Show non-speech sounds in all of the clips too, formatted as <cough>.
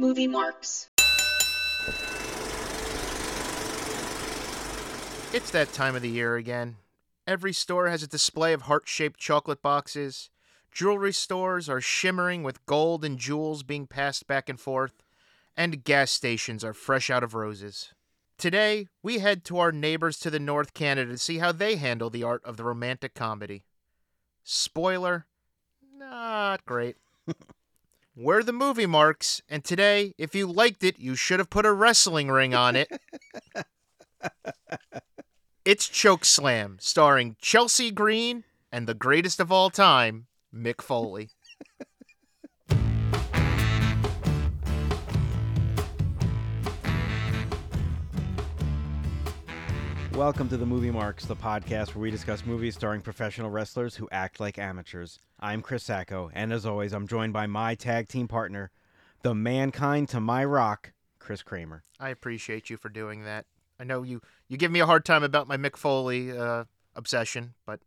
Movie Marks. It's that time of the year again. Every store has a display of heart shaped chocolate boxes. Jewelry stores are shimmering with gold and jewels being passed back and forth. And gas stations are fresh out of roses. Today, we head to our neighbors to the North Canada to see how they handle the art of the romantic comedy. Spoiler not great. <laughs> We're the movie marks, and today, if you liked it, you should have put a wrestling ring on it. <laughs> it's Choke Slam, starring Chelsea Green and the greatest of all time, Mick Foley. <laughs> Welcome to the Movie Marks, the podcast where we discuss movies starring professional wrestlers who act like amateurs. I'm Chris Sacco, and as always, I'm joined by my tag team partner, the mankind to my rock, Chris Kramer. I appreciate you for doing that. I know you you give me a hard time about my Mick Foley uh, obsession, but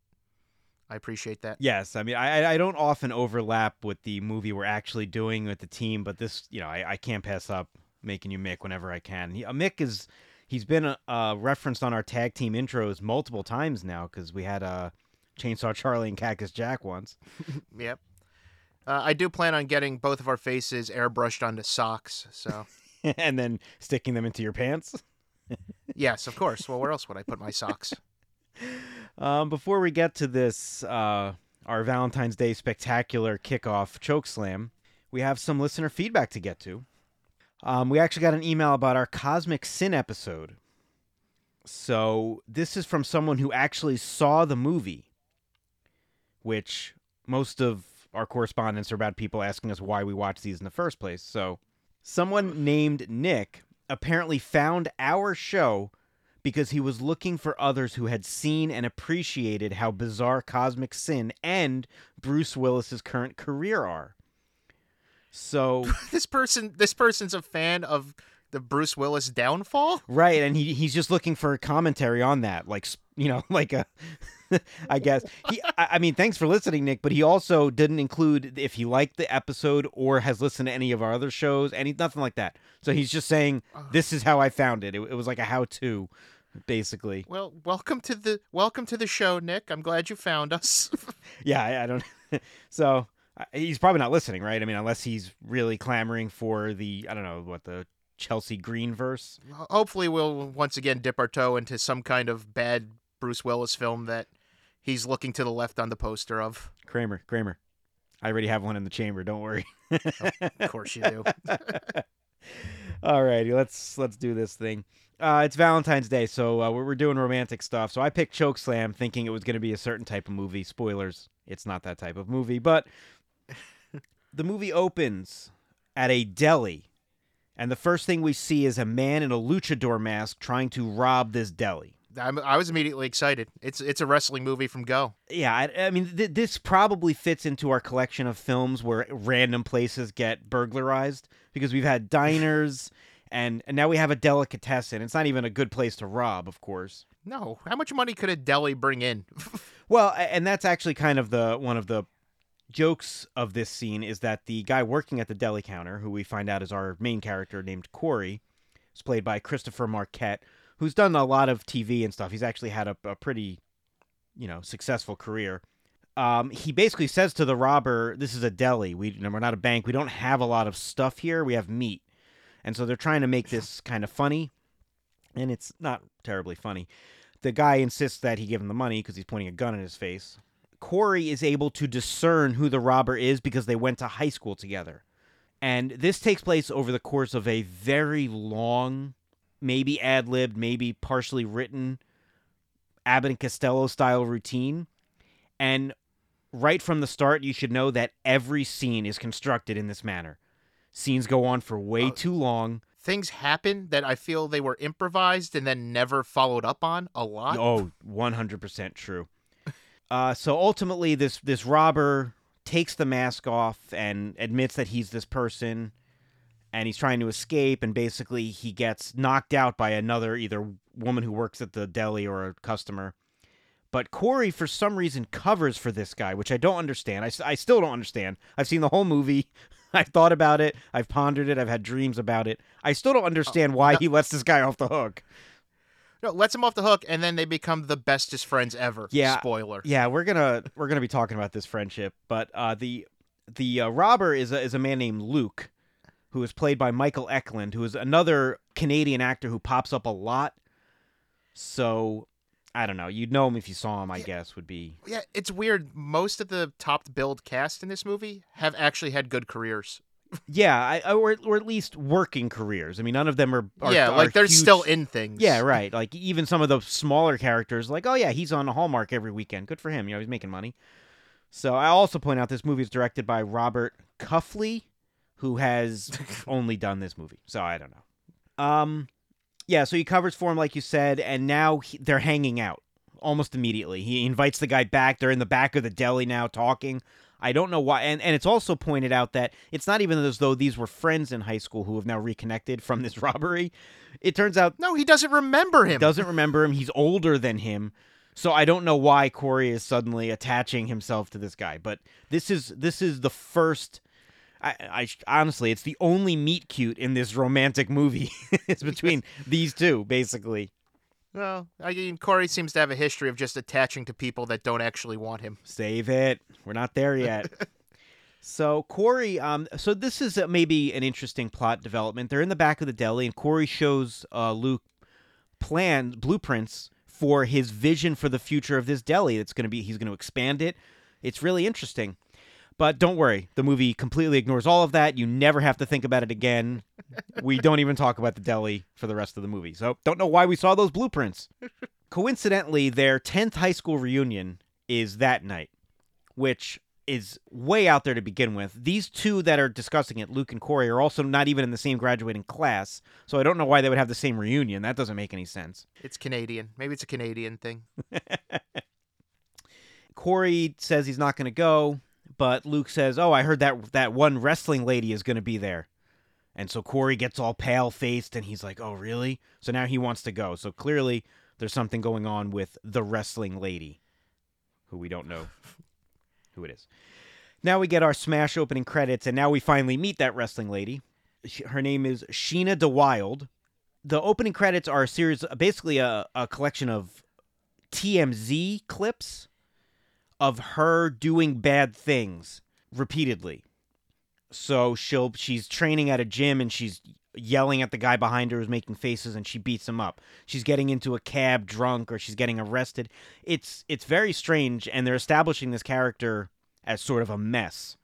I appreciate that. Yes, I mean I I don't often overlap with the movie we're actually doing with the team, but this you know I, I can't pass up making you Mick whenever I can. He, uh, Mick is he's been uh, uh, referenced on our tag team intros multiple times now because we had uh, Chainsaw Charlie and Cactus Jack once. <laughs> yep. Uh, I do plan on getting both of our faces airbrushed onto socks. So. <laughs> and then sticking them into your pants. <laughs> yes, of course. Well, where else would I put my socks? Um, before we get to this, uh, our Valentine's Day spectacular kickoff choke slam, we have some listener feedback to get to. Um, we actually got an email about our Cosmic Sin episode. So this is from someone who actually saw the movie, which most of our correspondence are about people asking us why we watch these in the first place. So someone named Nick apparently found our show because he was looking for others who had seen and appreciated how bizarre Cosmic Sin and Bruce Willis's current career are. So <laughs> this person this person's a fan of the Bruce Willis downfall? Right, and he he's just looking for a commentary on that, like you know, <laughs> like a I guess he. I mean, thanks for listening, Nick. But he also didn't include if he liked the episode or has listened to any of our other shows, any nothing like that. So he's just saying uh. this is how I found it. It, it was like a how-to, basically. Well, welcome to the welcome to the show, Nick. I'm glad you found us. <laughs> yeah, I, I don't. so he's probably not listening, right? I mean, unless he's really clamoring for the I don't know what the Chelsea Green verse. Hopefully, we'll once again dip our toe into some kind of bad Bruce Willis film that he's looking to the left on the poster of. Kramer, Kramer. I already have one in the chamber. Don't worry. oh, of course you do. <laughs> All righty, let's let's do this thing. Uh, it's Valentine's Day, so uh, we're doing romantic stuff. So I picked Chokeslam, thinking it was going to be a certain type of movie. Spoilers: it's not that type of movie. But the movie opens at a deli, and the first thing we see is a man in a luchador mask trying to rob this deli. I'm, i was immediately excited. It's it's a wrestling movie from Go. Yeah, I, I mean, th- this probably fits into our collection of films where random places get burglarized because we've had diners. <laughs> and, and now we have a delicatessen. It's not even a good place to rob, of course. No, how much money could a deli bring in? <laughs> well, and that's actually kind of the one of the jokes of this scene is that the guy working at the deli counter, who we find out is our main character named Corey, is played by Christopher Marquette, who's done a lot of TV and stuff. He's actually had a, a pretty, you know, successful career. Um, he basically says to the robber, "This is a deli. We we're not a bank. We don't have a lot of stuff here. We have meat." And so they're trying to make this <laughs> kind of funny, and it's not terribly funny. The guy insists that he give him the money because he's pointing a gun in his face. Corey is able to discern who the robber is because they went to high school together. And this takes place over the course of a very long, maybe ad libbed, maybe partially written Abbott and Costello style routine. And right from the start, you should know that every scene is constructed in this manner. Scenes go on for way uh, too long. Things happen that I feel they were improvised and then never followed up on a lot. Oh, 100% true. Uh, so ultimately, this this robber takes the mask off and admits that he's this person, and he's trying to escape. And basically, he gets knocked out by another either woman who works at the deli or a customer. But Corey, for some reason, covers for this guy, which I don't understand. I, I still don't understand. I've seen the whole movie. <laughs> I've thought about it. I've pondered it. I've had dreams about it. I still don't understand why he lets this guy off the hook. No, lets him off the hook, and then they become the bestest friends ever. Yeah. Spoiler. Yeah, we're gonna we're gonna be talking about this friendship, but uh, the the uh, robber is a, is a man named Luke, who is played by Michael Eklund, who is another Canadian actor who pops up a lot. So I don't know. You'd know him if you saw him. I Yeah. guess would be Yeah, it's weird. Most of the top billed cast in this movie have actually had good careers. Yeah, I, or or at least working careers. I mean, none of them are, are yeah, are like they're huge- still in things. Yeah, right. Like even some of the smaller characters, like oh yeah, he's on Hallmark every weekend. Good for him. You know, he's making money. So I also point out this movie is directed by Robert Cuffley, who has <laughs> only done this movie. So I don't know. Um, yeah. So he covers for him, like you said, and now he, they're hanging out almost immediately. He invites the guy back. They're in the back of the deli now talking. I don't know why. And, and it's also pointed out that it's not even as though these were friends in high school who have now reconnected from this <laughs> robbery. It turns out No, he doesn't remember him. doesn't remember him. He's older than him. So I don't know why Corey is suddenly attaching himself to this guy. But this is this is the first. I, I honestly, it's the only meet cute in this romantic movie. <laughs> it's between <laughs> these two, basically. Well, I mean, Corey seems to have a history of just attaching to people that don't actually want him. Save it. We're not there yet. <laughs> so Corey, um, so this is uh, maybe an interesting plot development. They're in the back of the deli, and Corey shows uh, Luke plans, blueprints for his vision for the future of this deli. It's going to be he's going to expand it. It's really interesting. But don't worry, the movie completely ignores all of that. You never have to think about it again. <laughs> we don't even talk about the deli for the rest of the movie. So don't know why we saw those blueprints. <laughs> Coincidentally, their 10th high school reunion is that night, which is way out there to begin with. These two that are discussing it, Luke and Corey, are also not even in the same graduating class. So I don't know why they would have the same reunion. That doesn't make any sense. It's Canadian. Maybe it's a Canadian thing. <laughs> Corey says he's not going to go, but Luke says, "Oh, I heard that that one wrestling lady is going to be there." And so Corey gets all pale faced and he's like, "Oh, really?" So now he wants to go. So clearly there's something going on with the wrestling lady, who we don't know who it is. Now we get our smash opening credits, and now we finally meet that wrestling lady. Her name is Sheena DeWild. The opening credits are a series, basically a, a collection of TMZ clips of her doing bad things repeatedly. So she'll she's training at a gym and she's yelling at the guy behind her who's making faces and she beats him up. She's getting into a cab drunk or she's getting arrested. It's it's very strange and they're establishing this character as sort of a mess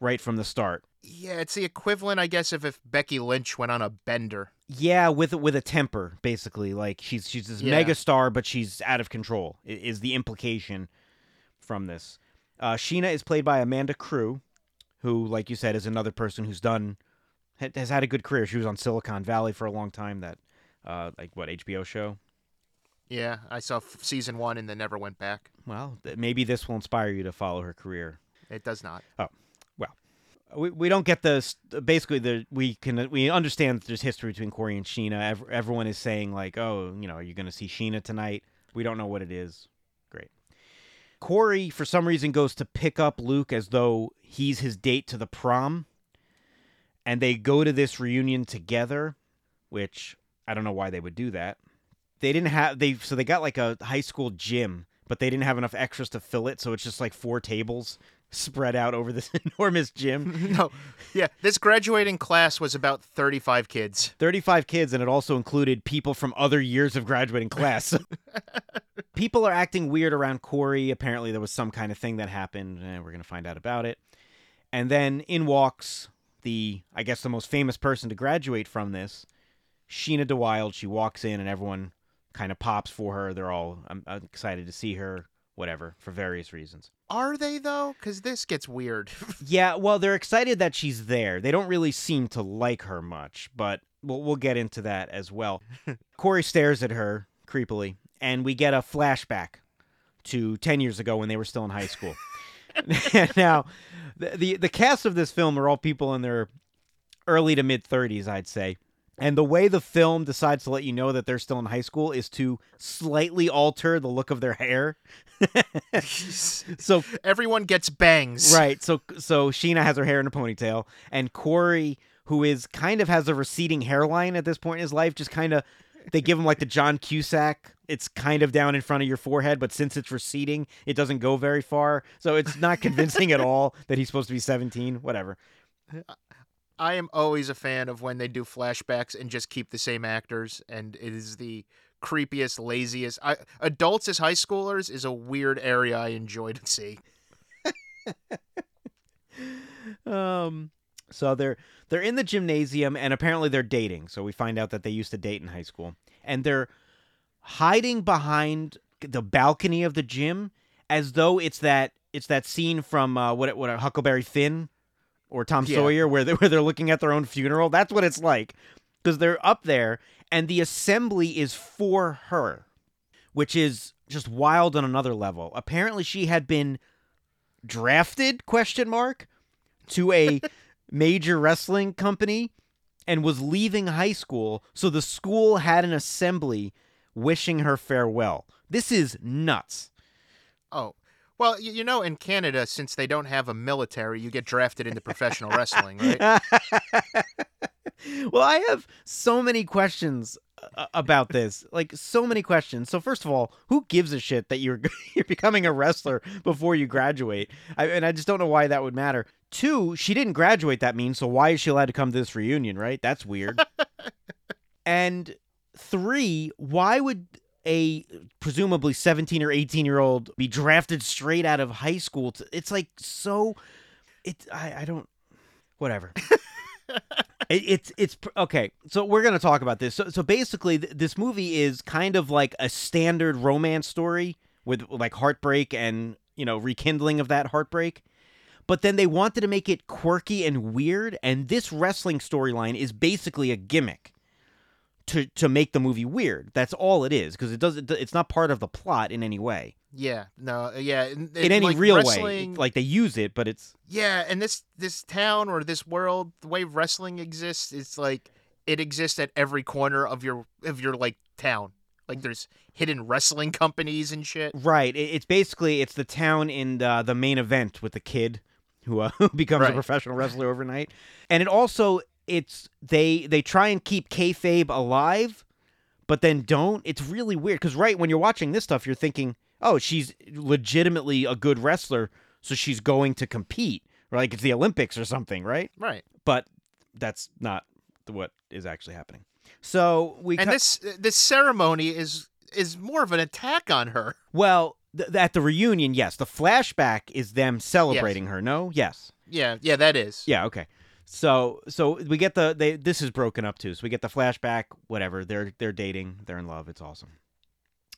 right from the start. Yeah, it's the equivalent, I guess, of if Becky Lynch went on a bender. Yeah, with with a temper, basically. Like she's she's this Yeah. mega star, but she's out of control. Is the implication from this? Uh, Sheena is played by Amanda Crew, who, like you said, is another person who's done has had a good career. She was on Silicon Valley for a long time. That uh, like what HBO show. Yeah, I saw f- season one and then never went back. Well, maybe this will inspire you to follow her career. It does not. Oh, well, we, we don't get the basically the we can we understand that there's history between Corey and Sheena. Ev- everyone is saying like, oh, you know, are you going to see Sheena tonight? We don't know what it is. Corey, for some reason, goes to pick up Luke as though he's his date to the prom, and they go to this reunion together, which I don't know why they would do that. They didn't have they so they got like a high school gym, but they didn't have enough extras to fill it, so it's just like four tables spread out over this <laughs> enormous gym. <laughs> no, yeah, this graduating class was about 35 kids. 35 kids, and it also included people from other years of graduating class. <laughs> people are acting weird around Corey. Apparently, there was some kind of thing that happened, and we're going to find out about it. And then in walks the, I guess, the most famous person to graduate from this, Sheena DeWild. She walks in, and everyone kind of pops for her. They're all I'm, I'm excited to see her, whatever, for various reasons. Are they, though? Because this gets weird. <laughs> Yeah, well, they're excited that she's there. They don't really seem to like her much, but we'll we'll get into that as well. <laughs> Corey stares at her creepily, and we get a flashback to ten years ago when they were still in high school. <laughs> now, the, the the cast of this film are all people in their early to mid thirties, I'd say. And the way the film decides to let you know that they're still in high school is to slightly alter the look of their hair. <laughs> so Everyone gets bangs. right, so so Sheena has her hair in a ponytail, and Corey, who is kind of has a receding hairline at this point in his life, just kind of they give him like the John Cusack. It's kind of down in front of your forehead, but since it's receding, it doesn't go very far. So it's not convincing at all that he's supposed to be 17. Whatever. <laughs> I am always a fan of when they do flashbacks and just keep the same actors, and it is the creepiest, laziest. I, adults as high schoolers is a weird area I enjoy to see. <laughs> Um, so they're they're in the gymnasium and apparently they're dating. So we find out that they used to date in high school, and they're hiding behind the balcony of the gym as though it's that it's that scene from uh, what what Huckleberry Finn or Tom Yeah. Sawyer where they where they're looking at their own funeral. That's what it's like because they're up there and the assembly is for her, which is just wild on another level. Apparently, she had been drafted question mark to a <laughs> major wrestling company and was leaving high school so the school had an assembly wishing her farewell this is nuts Oh, well, you know, in Canada, since they don't have a military, you get drafted into professional wrestling, right? <laughs> well i have so many questions uh, about this like so many questions. So first of all who gives a shit that you're <laughs> you're becoming a wrestler before you graduate? I, and i just don't know why that would matter. Two she didn't graduate that means so why is she allowed to come to this reunion right? That's weird. <laughs> And three why would a presumably 17 or 18 year old be drafted straight out of high school to, it's like so it I, I don't whatever <laughs> it, it's it's okay. So we're gonna talk about this. So so basically, th- this movie is kind of like a standard romance story with like heartbreak and you know rekindling of that heartbreak. But then they wanted to make it quirky and weird, and this wrestling storyline is basically a gimmick to to make the movie weird. That's all it is because it doesn't. It's not part of the plot in any way, Yeah, no, yeah. In, in any like real way. Like they use it, but it's Yeah, and this this town or this world, the way wrestling exists, it's like it exists at every corner of your of your like town. Like there's hidden wrestling companies and shit. Right. It, it's basically it's the town in the, the main event with the kid who, uh, who <laughs> becomes a professional wrestler overnight, and it also it's they they try and keep kayfabe alive, but then don't. It's really weird because right when you're watching this stuff, you're thinking, oh, she's legitimately a good wrestler, so she's going to compete, or like it's the Olympics or something, right? Right. But that's not what is actually happening. So we And cut- this this ceremony is is more of an attack on her. Well, th- at the reunion, yes. The flashback is them celebrating her. No, yes, Yeah, yeah, that is. yeah, okay. So, so we get the they. This is broken up too. So we get the flashback. Whatever. They're they're dating. They're in love. It's awesome.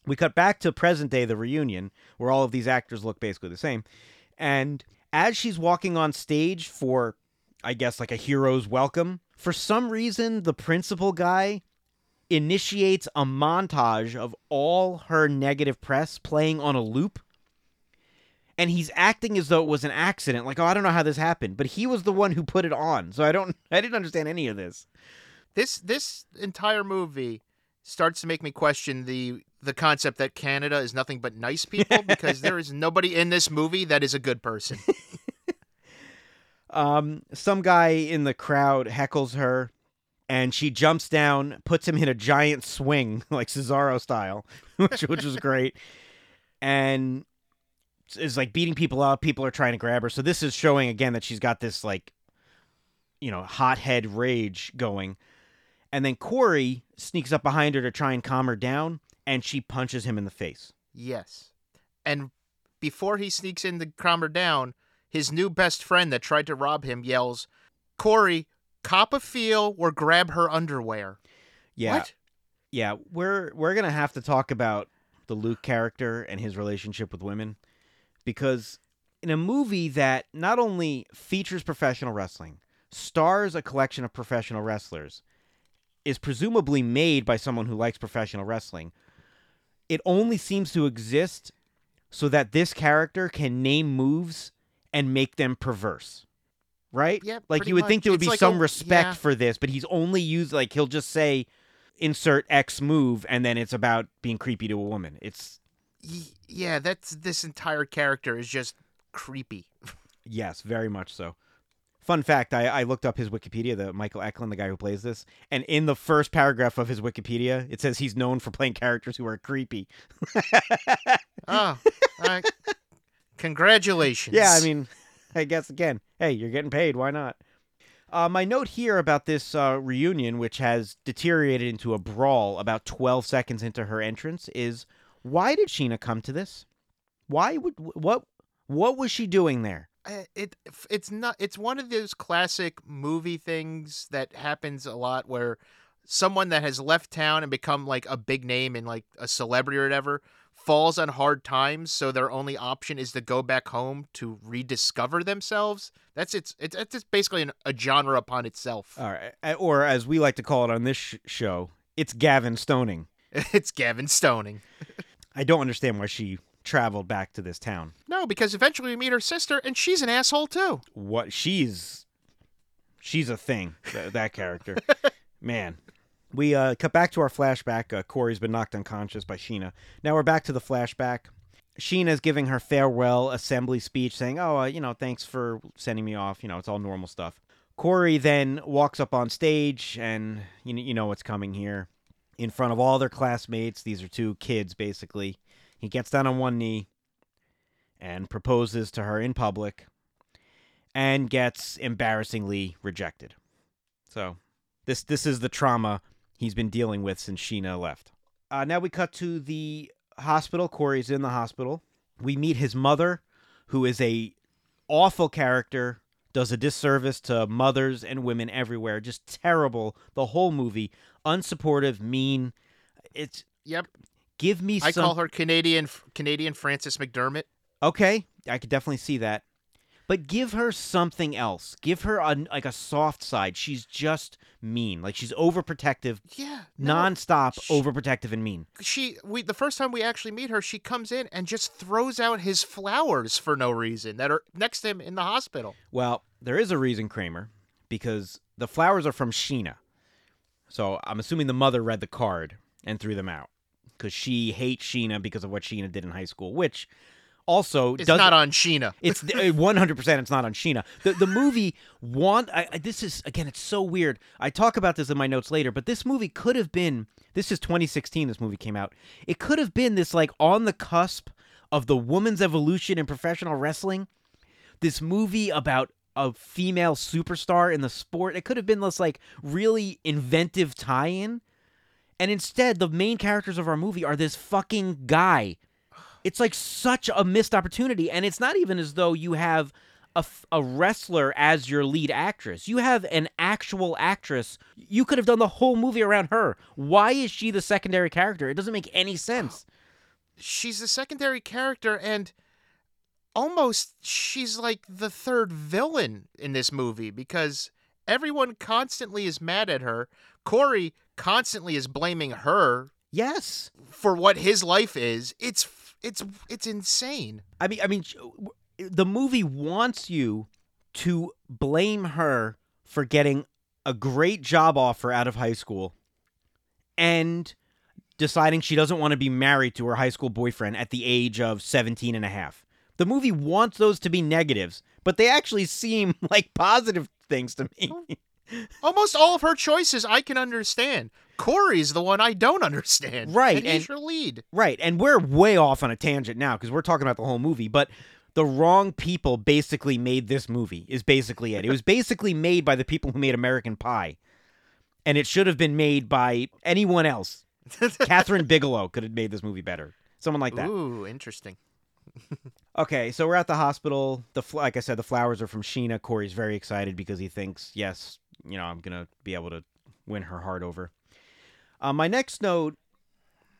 We cut back to present day, the reunion, where all of these actors look basically the same, and as she's walking on stage for, I guess like a hero's welcome, for some reason the principal guy initiates a montage of all her negative press playing on a loop. And he's acting as though it was an accident, like, oh, I don't know how this happened, but he was the one who put it on. So I don't, <laughs> I didn't understand any of this. This this entire movie starts to make me question the the concept that Canada is nothing but nice people <laughs> because there is nobody in this movie that is a good person. <laughs> Um, some guy in the crowd heckles her, and she jumps down, puts him in a giant swing, like Cesaro style, which which was great, and is like beating people up. People are trying to grab her. So this is showing again that she's got this like, you know, hothead rage going. And then Corey sneaks up behind her to try and calm her down, and she punches him in the face. Yes. And before he sneaks in to calm her down, his new best friend that tried to rob him yells, Corey, cop a feel or grab her underwear. Yeah, What? yeah, we're we're gonna have to talk about the Luke character and his relationship with women because in a movie that not only features professional wrestling, stars a collection of professional wrestlers, is presumably made by someone who likes professional wrestling, it only seems to exist so that this character can name moves and make them perverse. right? Yeah, Like you would much. think there would It's be like some a- respect yeah. for this, but he's only used like he'll just say insert X move and then it's about being creepy to a woman. It's yeah, that's this entire character is just creepy. <laughs> yes, very much so. Fun fact, I, I looked up his Wikipedia, the Michael Eklund, the guy who plays this, and in the first paragraph of his Wikipedia, it says he's known for playing characters who are creepy. <laughs> Oh, uh, congratulations. Yeah, I mean, I guess again, hey, you're getting paid. Why not? Uh, my note here about this uh, reunion, which has deteriorated into a brawl about 12 seconds into her entrance, is why did Sheena come to this? Why would what what was she doing there? It it's not it's one of those classic movie things that happens a lot where someone that has left town and become like a big name and like a celebrity or whatever falls on hard times so their only option is to go back home to rediscover themselves that's it's it's, it's just basically an, a genre upon itself All right, or as we like to call it on this sh- show, it's Gavin Stoning. <laughs> it's gavin stoning <laughs> I don't understand why she traveled back to this town. no because eventually we meet her sister and she's an asshole too What she's she's a thing. That, that character, <laughs> man. We uh, cut back to our flashback. Uh, Corey's been knocked unconscious by Sheena. Now we're back to the flashback. Sheena's giving her farewell assembly speech, saying, "Oh, uh, you know, thanks for sending me off. You know, it's all normal stuff." Corey then walks up on stage, and you know, you know what's coming here. In front of all their classmates, these are two kids, basically. He gets down on one knee and proposes to her in public and gets embarrassingly rejected. So, this this is the trauma he's been dealing with since Sheena left. Uh, now we cut to the hospital. Corey's in the hospital. We meet his mother, who is a awful character, does a disservice to mothers and women everywhere. Just terrible. The whole movie, unsupportive, mean. It's yep give me i some. call her canadian canadian frances mcdormand Okay, I could definitely see that. But give her something else. Give her a, like a soft side. She's just mean. Like she's overprotective, yeah no. nonstop Sh- overprotective and mean. she we the first time we actually meet her she comes in and just throws out his flowers for no reason that are next to him in the hospital Well, there is a reason, Kramer, because the flowers are from Sheena. So I'm assuming the mother read the card and threw them out because she hates Sheena because of what Sheena did in high school, which also it's doesn't on sheena It's uh, one hundred percent. It's not on Sheena. The the movie want. I, I- this is again. It's so weird. I talk about this in my notes later, but this movie could have been. This is 2016. This movie came out. It could have been this like on the cusp of the woman's evolution in professional wrestling. This movie about a female superstar in the sport. It could have been this like really inventive tie-in. And instead, the main characters of our movie are this fucking guy it's like such a missed opportunity and it's not even as though you have a, f- a wrestler as your lead actress. You have an actual actress. You could have done the whole movie around her. Why is she the secondary character? It doesn't make any sense. <sighs> She's the secondary character and almost she's like the third villain in this movie because everyone constantly is mad at her. Corey constantly is blaming her yes. for what his life is. It's it's it's insane i mean i mean the movie wants you to blame her for getting a great job offer out of high school and deciding she doesn't want to be married to her high school boyfriend at the age of 17 and a half. The movie wants those to be negatives, but they actually seem <laughs> like positive things to me. almost all of her choices i can understand corey's the one i don't understand Right, and he's your lead right, and we're way off on a tangent now because we're talking about the whole movie, but the wrong people basically made this movie is basically it. It was basically made by the people who made American Pie. And it should have been made by anyone else. <laughs> Kathryn Bigelow could have made this movie better. Someone like that. ooh interesting <laughs> Okay, so we're at the hospital. The fl- like I said, the flowers are from Sheena. Corey's very excited because he thinks, yes, you know, I'm gonna be able to win her heart over. Uh, my next note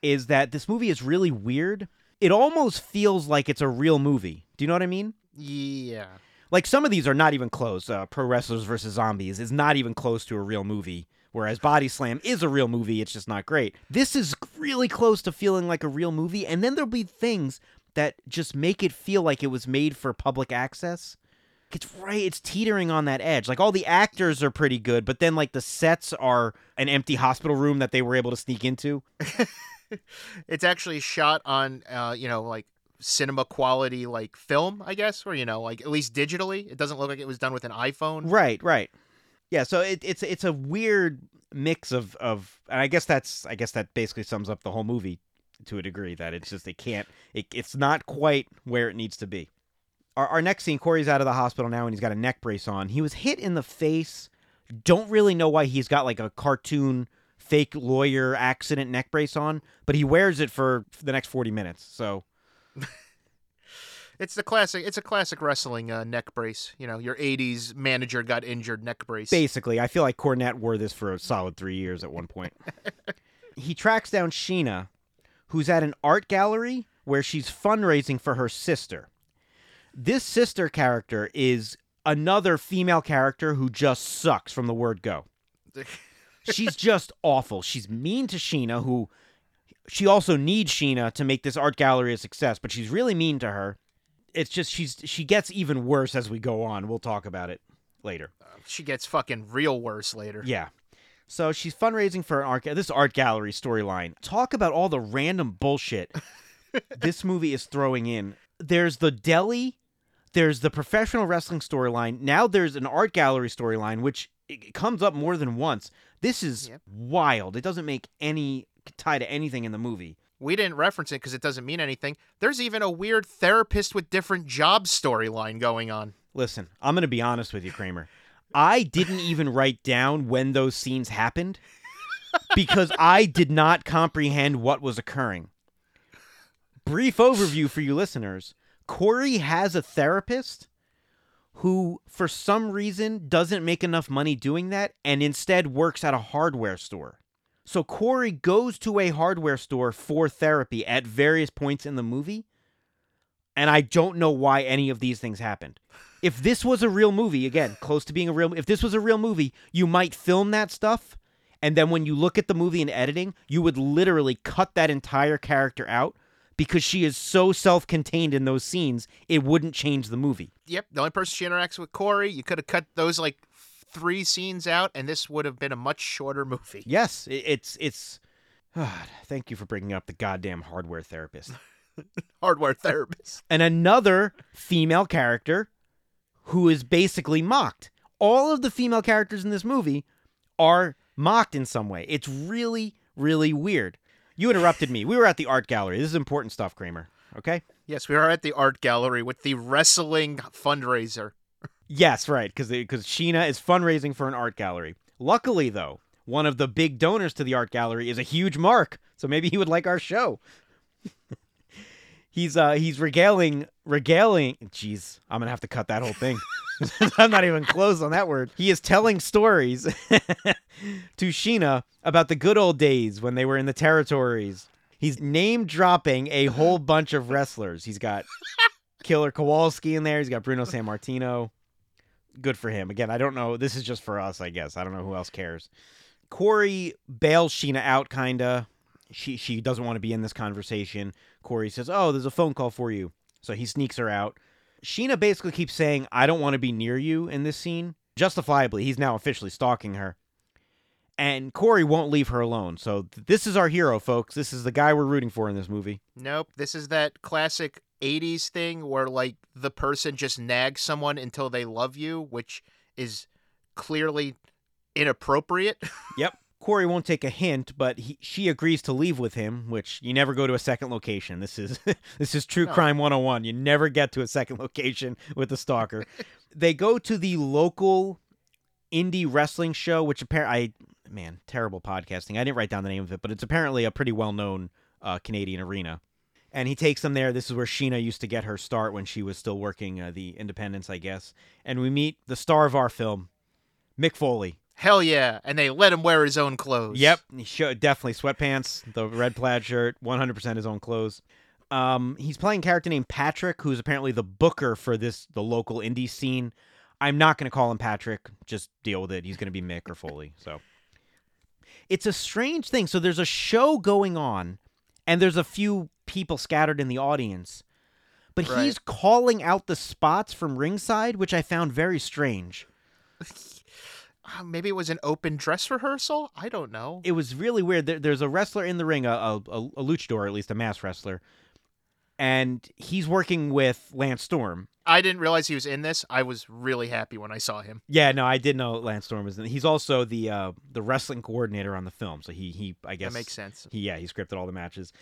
is that this movie is really weird. It almost feels like it's a real movie. Do you know what I mean? yeah Like some of these are not even close. Uh, Pro Wrestlers versus Zombies is not even close to a real movie. Whereas Body Slam is a real movie, it's just not great. This is really close to feeling like a real movie, and then there'll be things that just make it feel like it was made for public access. It's right. It's teetering on that edge. Like all the actors are pretty good, but then like the sets are an empty hospital room that they were able to sneak into. <laughs> it's actually shot on, uh, you know, like cinema quality, like film, I guess, or you know, like at least digitally. It doesn't look like it was done with an iPhone. Right. Right. Yeah. So it, it's it's a weird mix of of, and I guess that's I guess that basically sums up the whole movie to a degree. That it's just it can't. It, it's not quite where it needs to be. Our, our next scene, Corey's out of the hospital now and he's got a neck brace on. He was hit in the face. Don't really know why he's got like a cartoon fake lawyer accident neck brace on, but he wears it for the next 40 minutes. So <laughs> it's the classic. It's a classic wrestling uh, neck brace. You know, your '80s manager got injured neck brace. Basically, I feel like Cornette wore this for a solid three years at one point. <laughs> he tracks down Sheena, who's at an art gallery where she's fundraising for her sister. This sister character is another female character who just sucks from the word go. <laughs> She's just awful. She's mean to Sheena, who she also needs Sheena to make this art gallery a success, but she's really mean to her. It's just she's she gets even worse as we go on. We'll talk about it later. She gets fucking real worse later. Yeah. So she's fundraising for an art this art gallery storyline. Talk about all the random bullshit <laughs> this movie is throwing in. There's the deli there's the professional wrestling storyline. Now there's an art gallery storyline, which comes up more than once. This is yep. wild. It doesn't make any tie to anything in the movie. We didn't reference it because it doesn't mean anything. There's even a weird therapist with different jobs storyline going on. Listen, I'm going to be honest with you, Kramer. I didn't even write down when those scenes happened because I did not comprehend what was occurring. Brief overview for you listeners Corey has a therapist who, for some reason, doesn't make enough money doing that and instead works at a hardware store. So Corey goes to a hardware store for therapy at various points in the movie. And I don't know why any of these things happened. If this was a real movie, again, close to being a real if this was a real movie, you might film that stuff and then when you look at the movie in editing, you would literally cut that entire character out because she is so self-contained in those scenes, it wouldn't change the movie. Yep, the only person she interacts with Corey, you could have cut those like three scenes out, and this would have been a much shorter movie. Yes, it's it's. Oh, <sighs> thank you for bringing up the goddamn hardware therapist. <laughs> hardware therapist. And another female character who is basically mocked. All of the female characters in this movie are mocked in some way. It's really, really weird. You interrupted me. We were at the art gallery. This is important stuff, Kramer. Okay? Yes, we are at the art gallery with the wrestling fundraiser. yes, right, because because Sheena is fundraising for an art gallery. Luckily, though, one of the big donors to the art gallery is a huge mark, so maybe he would like our show. <laughs> he's uh he's regaling regaling. Jeez, I'm gonna have to cut that whole thing. <laughs> I'm not even close on that word. He is telling stories <laughs> to Sheena about the good old days when they were in the territories. He's name dropping a whole bunch of wrestlers. He's got Killer Kowalski in there. He's got Bruno Sammartino. Good for him. Again, I don't know. This is just for us, I guess. I don't know who else cares. Corey bails Sheena out, kinda. She she doesn't want to be in this conversation. Corey says, "Oh, there's a phone call for you." So he sneaks her out. Sheena basically keeps saying, I don't want to be near you in this scene. Justifiably, he's now officially stalking her. And Corey won't leave her alone. So this is our hero, folks. This is the guy we're rooting for in this movie. Nope. This is that classic 80s thing where, like, the person just nags someone until they love you, which is clearly inappropriate. <laughs> yep. Corey won't take a hint, but he, she agrees to leave with him, which you never go to a second location. This is <laughs> this is true no. crime 101. You never get to a second <laughs> location with the stalker. <laughs> they go to the local indie wrestling show, which apparently I man, terrible podcasting. I didn't write down the name of it, but it's apparently a pretty well-known uh, Canadian arena. And he takes them there. This is where Sheena used to get her start when she was still working uh, the Independence, I guess. And we meet the star of our film, Mick Foley. Hell yeah. And they let him wear his own clothes. Yep. He showed, definitely sweatpants, the red plaid shirt, 100% his own clothes. Um, he's playing a character named Patrick, who's apparently the booker for this the local indie scene. I'm not going to call him Patrick. Just deal with it. He's going to be Mick or Foley. So it's a strange thing. So there's a show going on, and there's a few people scattered in the audience, but Right. he's calling out the spots from ringside, which I found very strange. <laughs> Uh, Maybe it was an open dress rehearsal. I don't know. It was really weird. There, there's a wrestler in the ring, a, a, a a luchador, at least a mass wrestler, and he's working with Lance Storm. I didn't realize he was in this. I was really happy when I saw him. Yeah, no, I did know Lance Storm was in. He's also the uh, the wrestling coordinator on the film, so he he I guess That makes sense. He yeah, he scripted all the matches.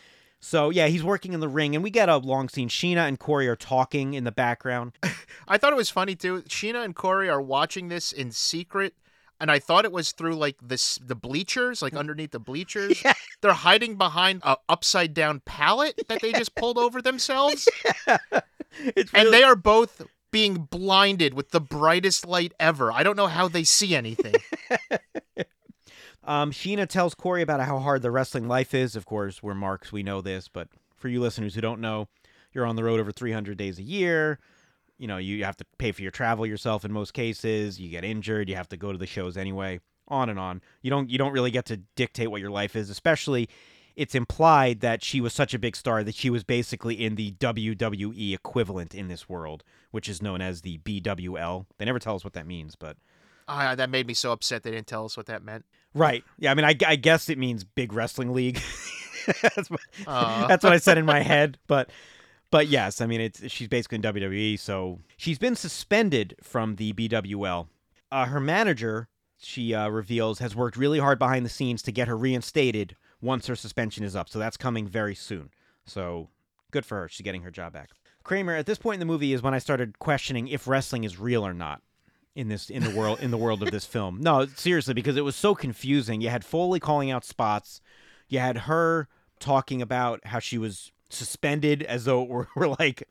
So yeah, he's working in the ring, and we get a long scene. Sheena and Corey are talking in the background. <laughs> I thought it was funny too. Sheena and Corey are watching this in secret, and I thought it was through like this the bleachers, like <laughs> underneath the bleachers. Yeah. They're hiding behind a upside down pallet that they just pulled over themselves, <laughs> It's and they are both being blinded with the brightest light ever. I don't know how they see anything. <laughs> Um, Sheena tells Corey about how hard the wrestling life is. Of course, we're marks, we know this, but for you listeners who don't know, you're on the road over 300 days a year. You know, you have to pay for your travel yourself in most cases. You get injured, you have to go to the shows anyway. On and on. You don't you don't really get to dictate what your life is, especially it's implied that she was such a big star that she was basically in the WWE equivalent in this world, which is known as the BWL. They never tell us what that means, but Ah, that made me so upset they didn't tell us what that meant. Right. Yeah. I mean, I, I guess it means big wrestling league. <laughs> that's, what, Aw. that's what I said in my head. But, but yes, I mean, it's she's basically in WWE, so she's been suspended from the BWL. Uh, her manager, she uh, reveals, has worked really hard behind the scenes to get her reinstated once her suspension is up. So that's coming very soon. So good for her. She's getting her job back. Kramer, at this point in the movie, is when I started questioning if wrestling is real or not in this in the world in the world of this film. No, seriously, because it was so confusing. You had Foley calling out spots. You had her talking about how she was suspended as though it were, <laughs> were like,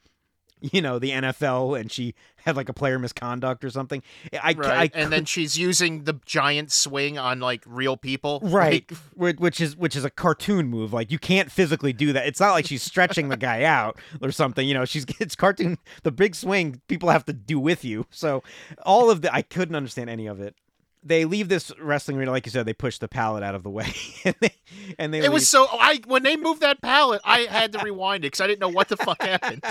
you know, the NFL, and she had like a player misconduct or something. I, Right. I, and then she's using the giant swing on like real people. <laughs> right, Like, which is which is a cartoon move. Like you can't physically do that. It's not like she's stretching the guy out or something. You know, she's <laughs> it's cartoon. The big swing people have to do with you. So all of the I couldn't understand any of it. They leave this wrestling arena, like you said. They push the pallet out of the way, <laughs> and they and they it was so I when they moved that pallet, I had to rewind it because I didn't know what the fuck happened.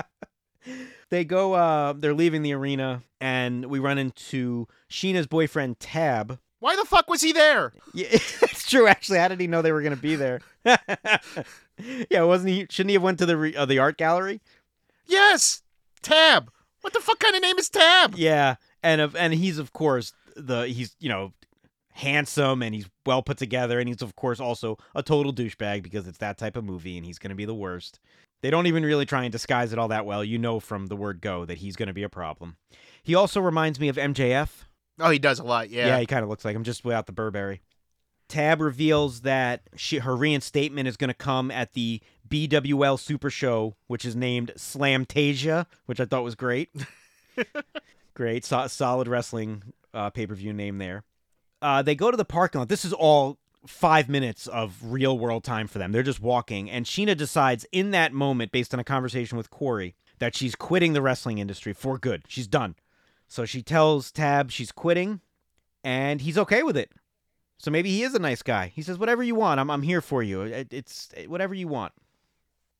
<laughs> they go uh they're leaving the arena and we run into Sheena's boyfriend Tab. Why the fuck was he there? <laughs> Yeah, it's true actually. How did he know they were going to be there? yeah, wasn't he shouldn't he have went to the re, uh, the art gallery? Yes, Tab. What the fuck kind of name is Tab? Yeah, and of and he's of course the he's you know handsome and he's well put together and he's of course also a total douchebag because it's that type of movie and he's going to be the worst. They don't even really try and disguise it all that well. You know from the word go that he's going to be a problem. He also reminds me of MJF. Oh, he does a lot. Yeah. Yeah, he kind of looks like him just without the Burberry. Tab reveals that she, her reinstatement is going to come at the BWL Super Show, which is named Slamtasia, which I thought was great. <laughs> great, so- solid wrestling uh, pay per view name there. Uh, they go to the parking lot. This is all five minutes of real world time for them. They're just walking, and Sheena decides in that moment, based on a conversation with Corey, that she's quitting the wrestling industry for good. She's done. So she tells Tab she's quitting, and he's okay with it. So maybe he is a nice guy. He says, "Whatever you want, I'm I'm here for you. It, it's whatever you want."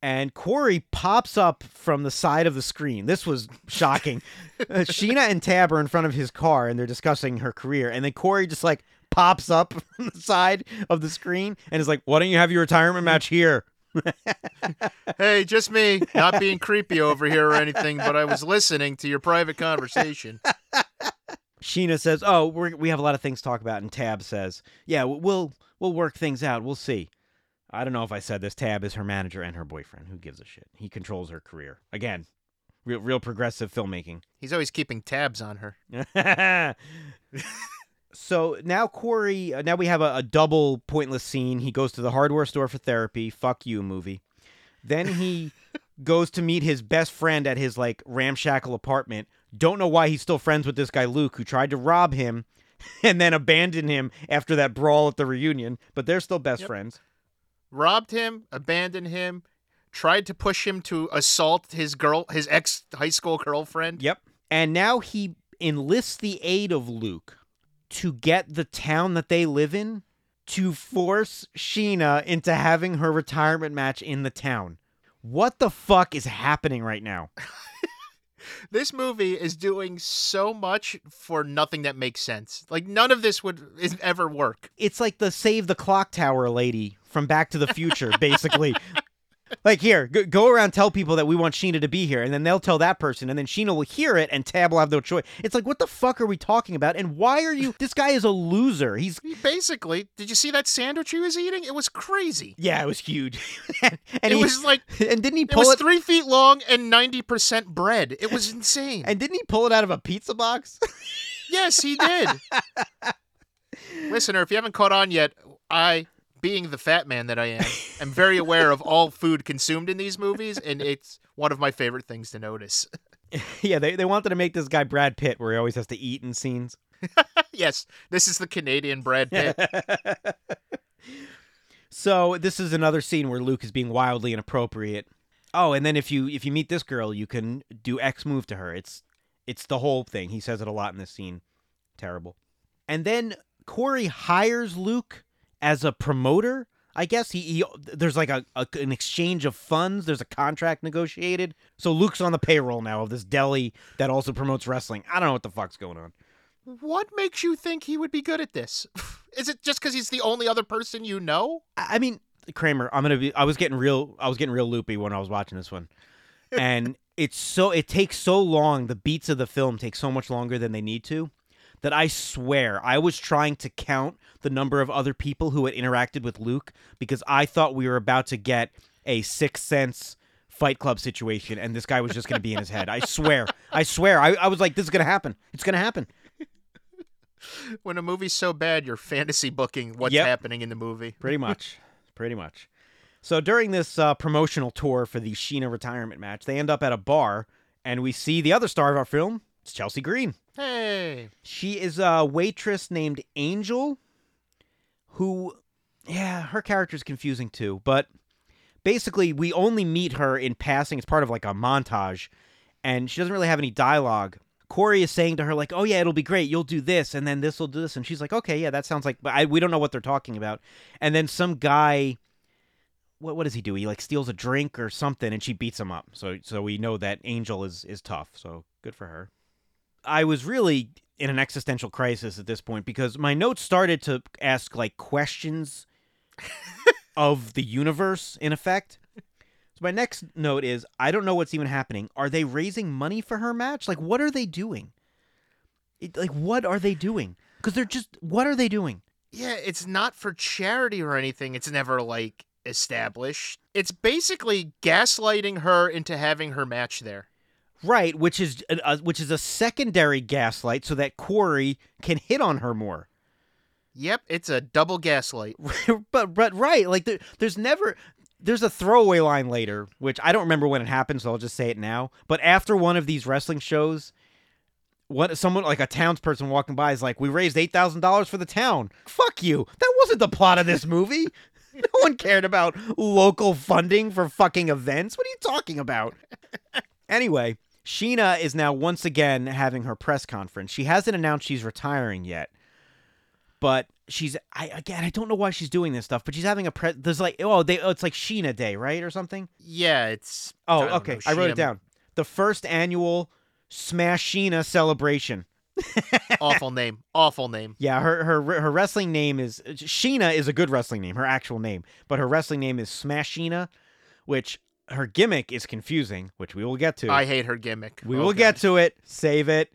And Corey pops up from the side of the screen. This was shocking. <laughs> Uh, Sheena and Tab are in front of his car, and they're discussing her career. And then Corey just like pops up <laughs> from the side of the screen and is like, "Why don't you have your retirement <laughs> match here?" Hey, just me, not being creepy over here or anything, but I was listening to your private conversation. Sheena says, "Oh, we're, we have a lot of things to talk about," and Tab says, "Yeah, we'll we'll work things out. We'll see." I don't know if I said this. Tab is her manager and her boyfriend. Who gives a shit? He controls her career. Again, real real progressive filmmaking. <laughs> He's always keeping tabs on her. so now Corey, uh, now we have a, a double pointless scene. He goes to the hardware store for therapy. Fuck you, movie. Then he <laughs> goes to meet his best friend at his like ramshackle apartment. Don't know why he's still friends with this guy Luke, who tried to rob him <laughs> and then abandon him after that brawl at the reunion. But they're still best Yep. friends. Robbed him, abandoned him, tried to push him to assault his girl, his ex high school girlfriend. Yep. And now he enlists the aid of Luke to get the town that they live in to force Sheena into having her retirement match in the town. What the fuck is happening right now? <laughs> This movie is doing so much for nothing that makes sense. Like none of this would is, ever work. It's like the save the clock tower lady from Back to the Future, basically. <laughs> like here, go, go around tell people that we want Sheena to be here, and then they'll tell that person, and then Sheena will hear it, and Tab will have no choice. It's like, what the fuck are we talking about? And why are you? This guy is a loser. He's <laughs> Basically, did you see that sandwich he was eating? It was crazy. yeah, it was huge, <laughs> and it he, was like and didn't he it pull was it? three feet long and ninety percent bread. It was insane. and didn't he pull it out of a pizza box? yes, he did. Listener, if you haven't caught on yet, I, being the fat man that I am, I'm very <laughs> aware of all food consumed in these movies, and it's one of my favorite things to notice. <laughs> yeah, they they wanted to make this guy Brad Pitt, where he always has to eat in scenes. <laughs> yes, this is the Canadian Brad Pitt. so this is another scene where Luke is being wildly inappropriate. Oh, and then if you if you meet this girl, you can do X move to her. It's it's the whole thing. He says it a lot in this scene. Terrible. And then Corey hires Luke as a promoter. I guess he, he there's like a, a an exchange of funds. There's a contract negotiated. So Luke's on the payroll now of this deli that also promotes wrestling. I don't know what the fuck's going on. What makes you think he would be good at this? <laughs> Is it just because he's the only other person you know? I I mean, Kramer, I'm gonna be. I was getting real. I was getting real loopy when I was watching this one, <laughs> and it's so. It takes so long. The beats of the film take so much longer than they need to, that I swear I was trying to count the number of other people who had interacted with Luke because I thought we were about to get a Sixth Sense Fight Club situation, and this guy was just gonna be in his head. I swear. I swear. I, I was like, this is gonna happen. It's gonna happen. When a movie's so bad, you're fantasy booking what's Yep. happening in the movie. Pretty <laughs> much. Pretty much. So during this uh, promotional tour for the Sheena retirement match, they end up at a bar, and we see the other star of our film. It's Chelsea Green. Hey, She is a waitress named Angel, who, yeah, her character's confusing too. But basically, we only meet her in passing. It's part of like a montage, and she doesn't really have any dialogue. Corey is saying to her like, "Oh yeah, it'll be great. You'll do this, and then this will do this," and she's like, "Okay, yeah, that sounds like." But I, we don't know what they're talking about. And then some guy, what what does he do? He like steals a drink or something, and she beats him up. So so we know that Angel is is tough. So good for her. I was really in an existential crisis at this point because my notes started to ask like questions <laughs> of the universe in effect. So my next note is I don't know what's even happening. Are they raising money for her match? Like what are they doing? It, like what are they doing? Cuz they're just what are they doing? yeah, it's not for charity or anything. It's never like established. It's basically gaslighting her into having her match there. Right, which is a, a, which is a secondary gaslight so that Corey can hit on her more. Yep, it's a double gaslight. <laughs> but but right, like there, there's never there's a throwaway line later, which I don't remember when it happened, so I'll just say it now. But after one of these wrestling shows, what someone like a townsperson walking by is like, "We raised eight thousand dollars for the town." Fuck you! That wasn't the plot of this movie. <laughs> no one cared about local funding for fucking events. What are you talking about? <laughs> anyway, Sheena is now once again having her press conference. She hasn't announced she's retiring yet but she's I again I don't know why she's doing this stuff, but she's having a pre. There's like oh they oh, it's like Sheena Day right or something. Yeah, it's. Oh I okay, know, I wrote it down. The first annual Smash Sheena celebration. <laughs> Awful name. Awful name. Yeah, her her her wrestling name is Sheena is a good wrestling name, her actual name, but her wrestling name is Smash Sheena, which her gimmick is confusing, which we will get to. I hate her gimmick. we will get to it. Save it.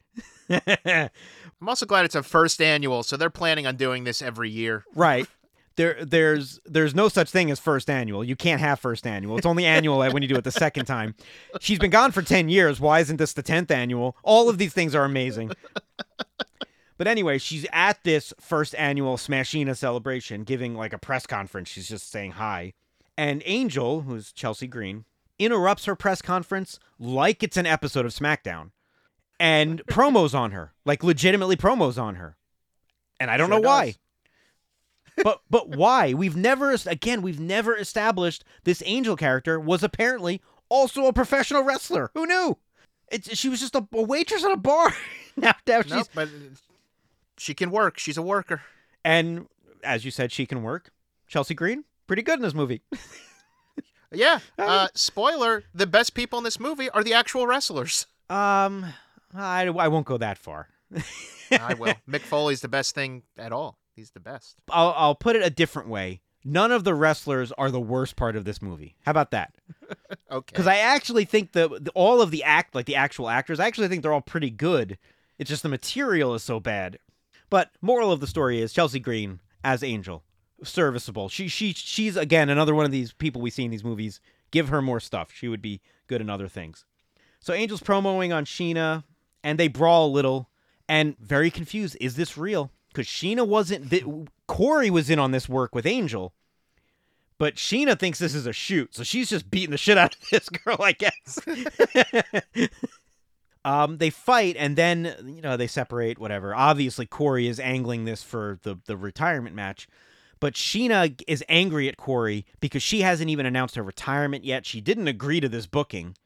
<laughs> I'm also glad it's a first annual, so they're planning on doing this every year. Right. <laughs> There, there's, there's no such thing as first annual. You can't have first annual. It's only annual when you do it the second time. She's been gone for ten years. Why isn't this the tenth annual? All of these things are amazing. But anyway, she's at this first annual Smashina celebration, giving like a press conference. She's just saying hi, and Angel, who's Chelsea Green, interrupts her press conference like it's an episode of SmackDown, and <laughs> promos on her, like legitimately promos on her, and I don't Sure know why <laughs> but but why? We've never again we've never established this angel character was apparently also a professional wrestler. Who knew? It's she was just a, a waitress at a bar. <laughs> now, now she's Nope, but she can work. She's a worker. and as you said, she can work. Chelsea Green, pretty good in this movie. <laughs> Yeah. Uh, spoiler: the best people in this movie are the actual wrestlers. Um, I, I won't go that far. <laughs> I will. <laughs> Mick Foley's the best thing at all. He's the best. I'll I'll put it a different way. None of the wrestlers are the worst part of this movie. How about that? Okay. Because I actually think the, the all of the act like the actual actors, I actually think they're all pretty good. It's just the material is so bad. But moral of the story is Chelsea Green as Angel, serviceable. She she she's again another one of these people we see in these movies. Give her more stuff. She would be good in other things. So Angel's promoing on Sheena, and they brawl a little, and very confused. Is this real? Because Sheena wasn't. Th- Corey was in on this work with Angel, but Sheena thinks this is a shoot, so she's just beating the shit out of <laughs> this girl, I guess. <laughs> um, they fight, and then you know they separate. Whatever. Obviously, Corey is angling this for the the retirement match. But Sheena is angry at Corey because she hasn't even announced her retirement yet. She didn't agree to this booking.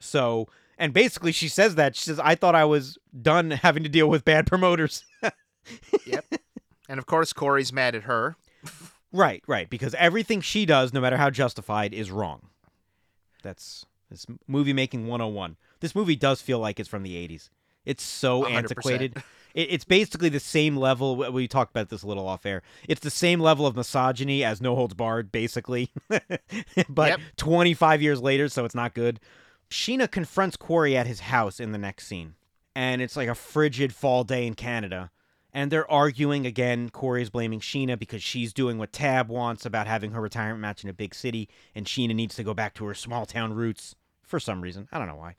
So, and basically she says that. She says, I thought I was done <laughs> having to deal with bad promoters. Yep. and of course, Corey's mad at her. <laughs> right, right. Because everything she does, no matter how justified, is wrong. That's this movie making 101. This movie does feel like it's from the 80s. It's so 100%. antiquated. It, it's basically the same level. we- We talked about this a little off air. It's the same level of misogyny as No Holds Barred, basically. <laughs> but Yep. 25 years later, so it's not good. Sheena confronts Corey at his house in the next scene. And it's like a frigid fall day in Canada. And they're arguing again. Corey's blaming Sheena because she's doing what Tab wants about having her retirement match in a big city, and Sheena needs to go back to her small town roots for some reason. I don't know why.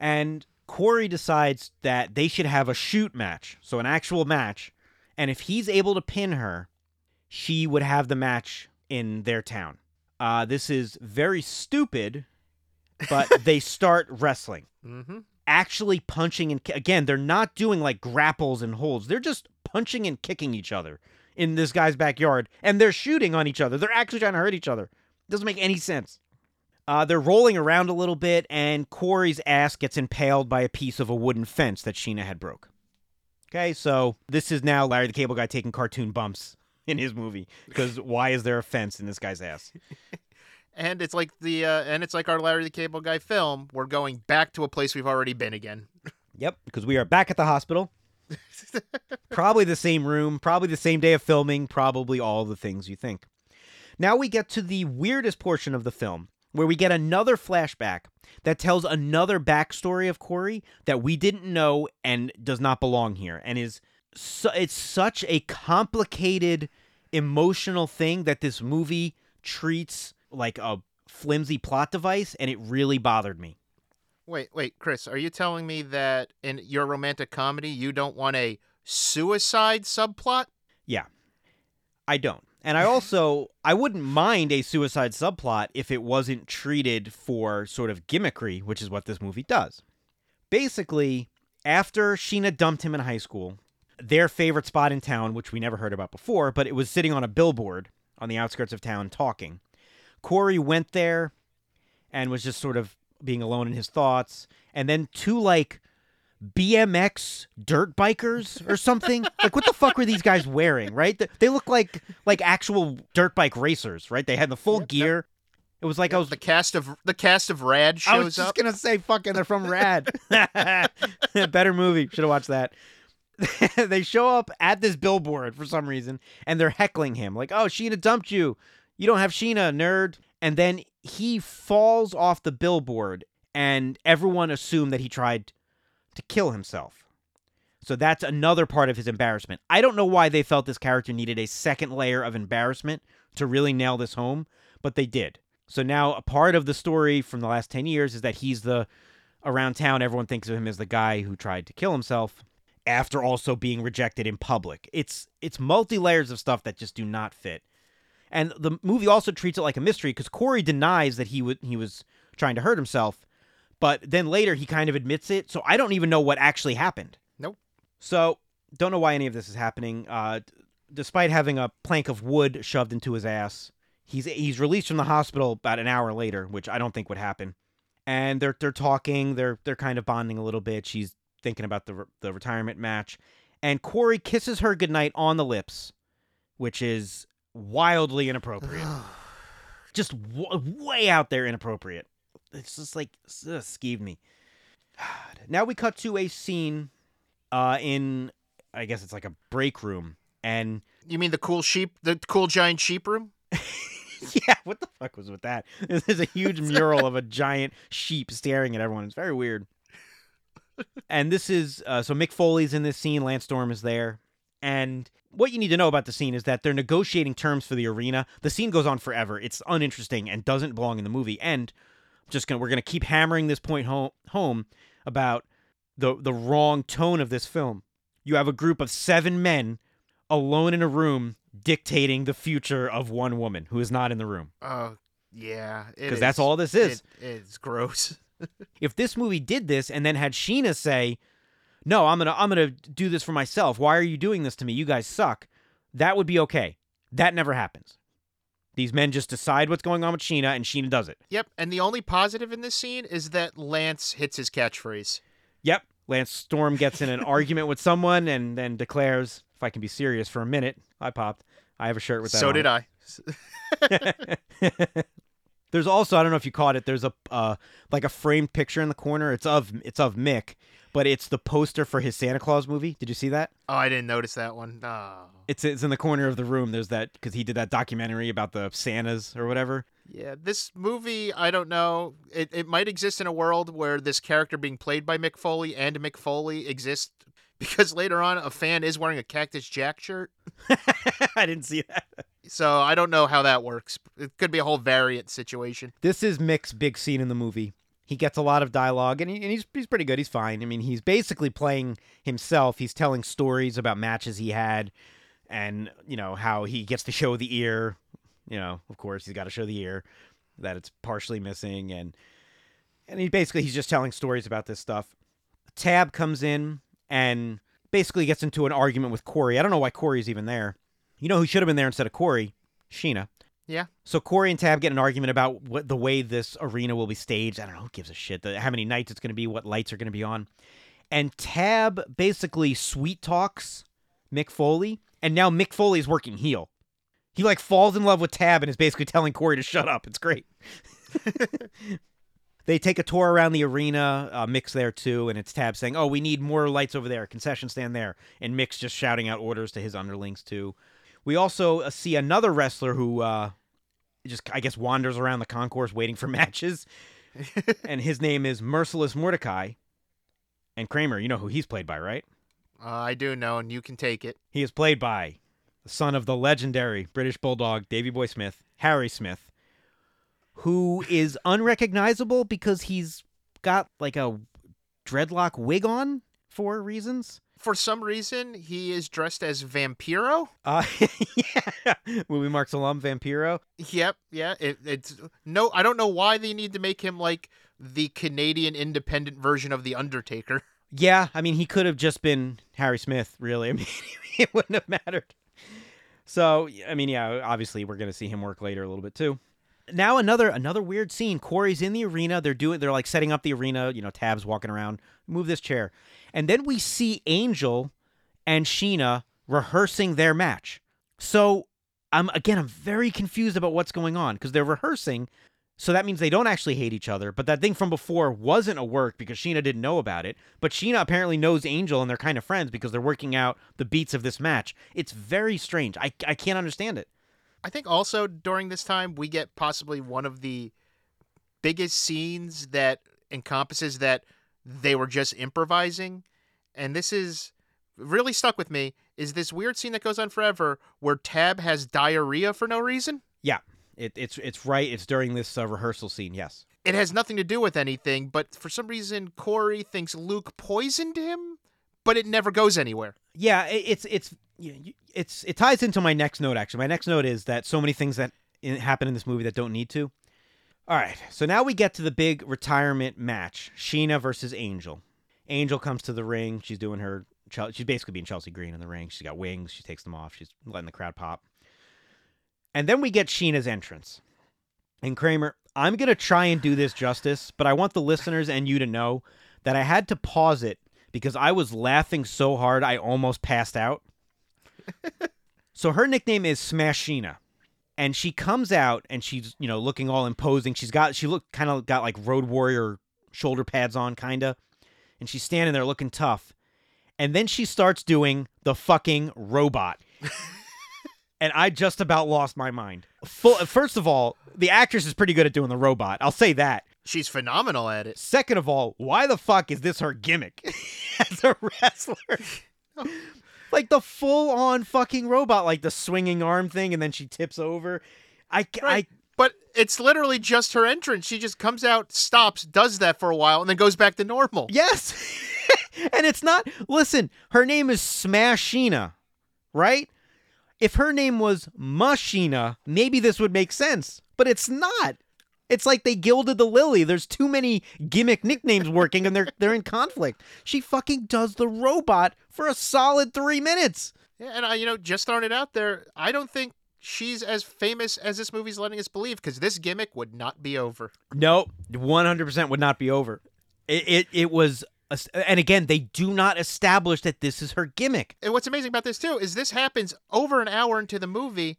And Corey decides that they should have a shoot match, so an actual match. And if he's able to pin her, she would have the match in their town. Uh, this is very stupid, but <laughs> they start wrestling Mm-hmm. actually punching and again they're not doing like grapples and holds they're just punching and kicking each other in this guy's backyard and they're shooting on each other they're actually trying to hurt each other doesn't make any sense uh, they're rolling around a little bit and corey's ass gets impaled by a piece of a wooden fence that sheena had broke okay so this is now larry the cable guy taking cartoon bumps <laughs> in his movie because why is there a fence in this guy's ass <laughs> And it's like the uh, and it's like our Larry the Cable Guy film. We're going back to a place we've already been again. <laughs> Yep, because we are back at the hospital. probably the same room, probably the same day of filming, probably all the things you think. Now we get to the weirdest portion of the film, where we get another flashback that tells another backstory of Corey that we didn't know and does not belong here, and is su- it's such a complicated emotional thing that this movie treats like a flimsy plot device, and it really bothered me. Wait, wait, Chris, are you telling me that in your romantic comedy you don't want a suicide subplot? Yeah. I don't. And I also I wouldn't mind a suicide subplot if it wasn't treated for sort of gimmickry, which is what this movie does. Basically, after Sheena dumped him in high school, their favorite spot in town, which we never heard about before, but it was sitting on a billboard on the outskirts of town talking. Corey went there and was just sort of being alone in his thoughts, and then two like BMX dirt bikers or something. like what the fuck were these guys wearing, right? They look like like actual dirt bike racers, right? They had the full Yep, yep. gear. It was like I was The cast of the cast of Rad I was just up. gonna say fucking they're from Rad. <laughs> Better movie. Should have watched that. <laughs> they show up at this billboard for some reason and they're heckling him like, "Oh, Sheena dumped you. You don't have Sheena, nerd." And then he falls off the billboard and everyone assumed that he tried to kill himself. So that's another part of his embarrassment. I don't know why they felt this character needed a second layer of embarrassment to really nail this home, but they did. So now a part of the story from the last 10 years is that he's the around town everyone thinks of him as the guy who tried to kill himself after also being rejected in public. It's it's multi layers of stuff that just do not fit. And the movie also treats it like a mystery because Corey denies that he would he was trying to hurt himself, but then later he kind of admits it. So I don't even know what actually happened. Nope. So don't know why any of this is happening. Uh, despite having a plank of wood shoved into his ass, he's he's released from the hospital about an hour later, which I don't think would happen. And they're they're talking, they're they're kind of bonding a little bit. She's thinking about the re- the retirement match, and Corey kisses her goodnight on the lips, which is wildly inappropriate. <sighs> just w- way out there inappropriate. It's just like ugh, skeeved me. <sighs> Now we cut to a scene uh, in, I guess it's like a break room, and You mean the cool sheep, the cool giant sheep room? <laughs> yeah, what the fuck was with that? <laughs> There's a huge <laughs> mural of a giant sheep staring at everyone. It's very weird. And this is uh, so Mick Foley's in this scene. Lance Storm is there, and what you need to know about the scene is that they're negotiating terms for the arena. The scene goes on forever. It's uninteresting and doesn't belong in the movie. And just gonna we're gonna keep hammering this point home home about the the wrong tone of this film. You have a group of seven men alone in a room dictating the future of one woman who is not in the room. Oh, yeah. Because that's all this is. It, it's gross. <laughs> if this movie did this and then had Sheena say, "No, I'm gonna I'm gonna do this for myself. Why are you doing this to me? You guys suck." That would be okay. That never happens. These men just decide what's going on with Sheena, and Sheena does it. Yep. And the only positive in this scene is that Lance hits his catchphrase. Yep. Lance Storm gets in an <laughs> argument with someone and then declares, "If I can be serious for a minute, I popped. I have a shirt with that." So on did. I. <laughs> <laughs> there's also I don't know if you caught it. There's a uh, like a framed picture in the corner. It's of it's of Mick, but it's the poster for his Santa Claus movie. Did you see that? Oh, I didn't notice that one. Oh. It's it's in the corner of the room. There's that because he did that documentary about the Santas or whatever. Yeah, this movie, I don't know. It, it might exist in a world where this character being played by Mick Foley and Mick Foley exist because later on a fan is wearing a Cactus Jack shirt. <laughs> I didn't see that. So I don't know how that works. It could be a whole variant situation. This is Mick's big scene in the movie. He gets a lot of dialogue, and, he, and he's he's pretty good. He's fine. I mean, he's basically playing himself. He's telling stories about matches he had, and you know how he gets to show the ear. You know, of course, he's got to show the ear that it's partially missing, and and he basically he's just telling stories about this stuff. Tab comes in and basically gets into an argument with Corey. I don't know why Corey's even there. You know who should have been there instead of Corey? Sheena. Yeah. So Corey and Tab get an argument about what the way this arena will be staged. I don't know who gives a shit. The, how many nights it's going to be, what lights are going to be on. And Tab basically sweet talks Mick Foley, and now Mick Foley is working heel. He like falls in love with Tab and is basically telling Corey to shut up. It's great. <laughs> <laughs> they take a tour around the arena. Uh, Mick's there too, and it's Tab saying, "Oh, we need more lights over there, concession stand there," and Mick's just shouting out orders to his underlings too. We also uh, see another wrestler who uh, just, I guess, wanders around the concourse waiting for <laughs> matches, <laughs> and his name is Merciless Mordecai. And Kramer, you know who he's played by, right? Uh, I do know, and you can take it. He is played by the son of the legendary British Bulldog Davy Boy Smith, Harry Smith, who is unrecognizable because he's got like a dreadlock wig on for reasons. For some reason, he is dressed as Vampiro. Uh, <laughs> yeah, movie marks alum Vampiro. Yep, yeah. It, it's no, I don't know why they need to make him like the Canadian independent version of the Undertaker. <laughs> Yeah, I mean, he could have just been Harry Smith, really. <laughs> I mean, it wouldn't have mattered. So, I mean, yeah, obviously we're going to see him work later a little bit too. Now another another weird scene. Corey's in the arena. They're doing they're like setting up the arena, you know, Tabs walking around. Move this chair. And then we see Angel and Sheena rehearsing their match. So, I'm again I'm very confused about what's going on because they're rehearsing so that means they don't actually hate each other. But that thing from before wasn't a work because Sheena didn't know about it. But Sheena apparently knows Angel and they're kind of friends because they're working out the beats of this match. It's very strange. I, I can't understand it. I think also during this time we get possibly one of the biggest scenes that encompasses that they were just improvising. And this is really stuck with me is this weird scene that goes on forever where Tab has diarrhea for no reason. Yeah, it, it's it's right. It's during this uh, rehearsal scene. Yes. It has nothing to do with anything, but for some reason Corey thinks Luke poisoned him, but it never goes anywhere. Yeah, it, it's it's yeah, it's it ties into my next note. Actually, my next note is that so many things that happen in this movie that don't need to. All right, so now we get to the big retirement match: Sheena versus Angel. Angel comes to the ring. She's doing her. She's basically being Chelsea Green in the ring. She's got wings. She takes them off. She's letting the crowd pop. And then we get Sheena's entrance. And Kramer, I'm going to try and do this justice, but I want the listeners and you to know that I had to pause it because I was laughing so hard I almost passed out. So her nickname is Smash Sheena. and she comes out and she's you know looking all imposing. She's got she looked kind of got like road warrior shoulder pads on, kinda, and she's standing there looking tough. And then she starts doing the fucking robot. <laughs> and I just about lost my mind. Full, first of all, the actress is pretty good at doing the robot. I'll say that. She's phenomenal at it. Second of all, why the fuck is this her gimmick <laughs> as a wrestler? <laughs> like the full on fucking robot, like the swinging arm thing, and then she tips over. I, Right. But it's literally just her entrance. She just comes out, stops, does that for a while, and then goes back to normal. Yes. <laughs> and it's not, listen, her name is Smashina, right? If her name was Mashina, maybe this would make sense, but it's not. It's like they gilded the lily. There's too many gimmick nicknames working and they're they're in conflict. She fucking does the robot for a solid 3 minutes. Yeah, and I, you know, just throwing it out there, I don't think she's as famous as this movie's letting us believe because this gimmick would not be over. No, 100% would not be over. It it, it was and again, they do not establish that this is her gimmick. And what's amazing about this too is this happens over an hour into the movie,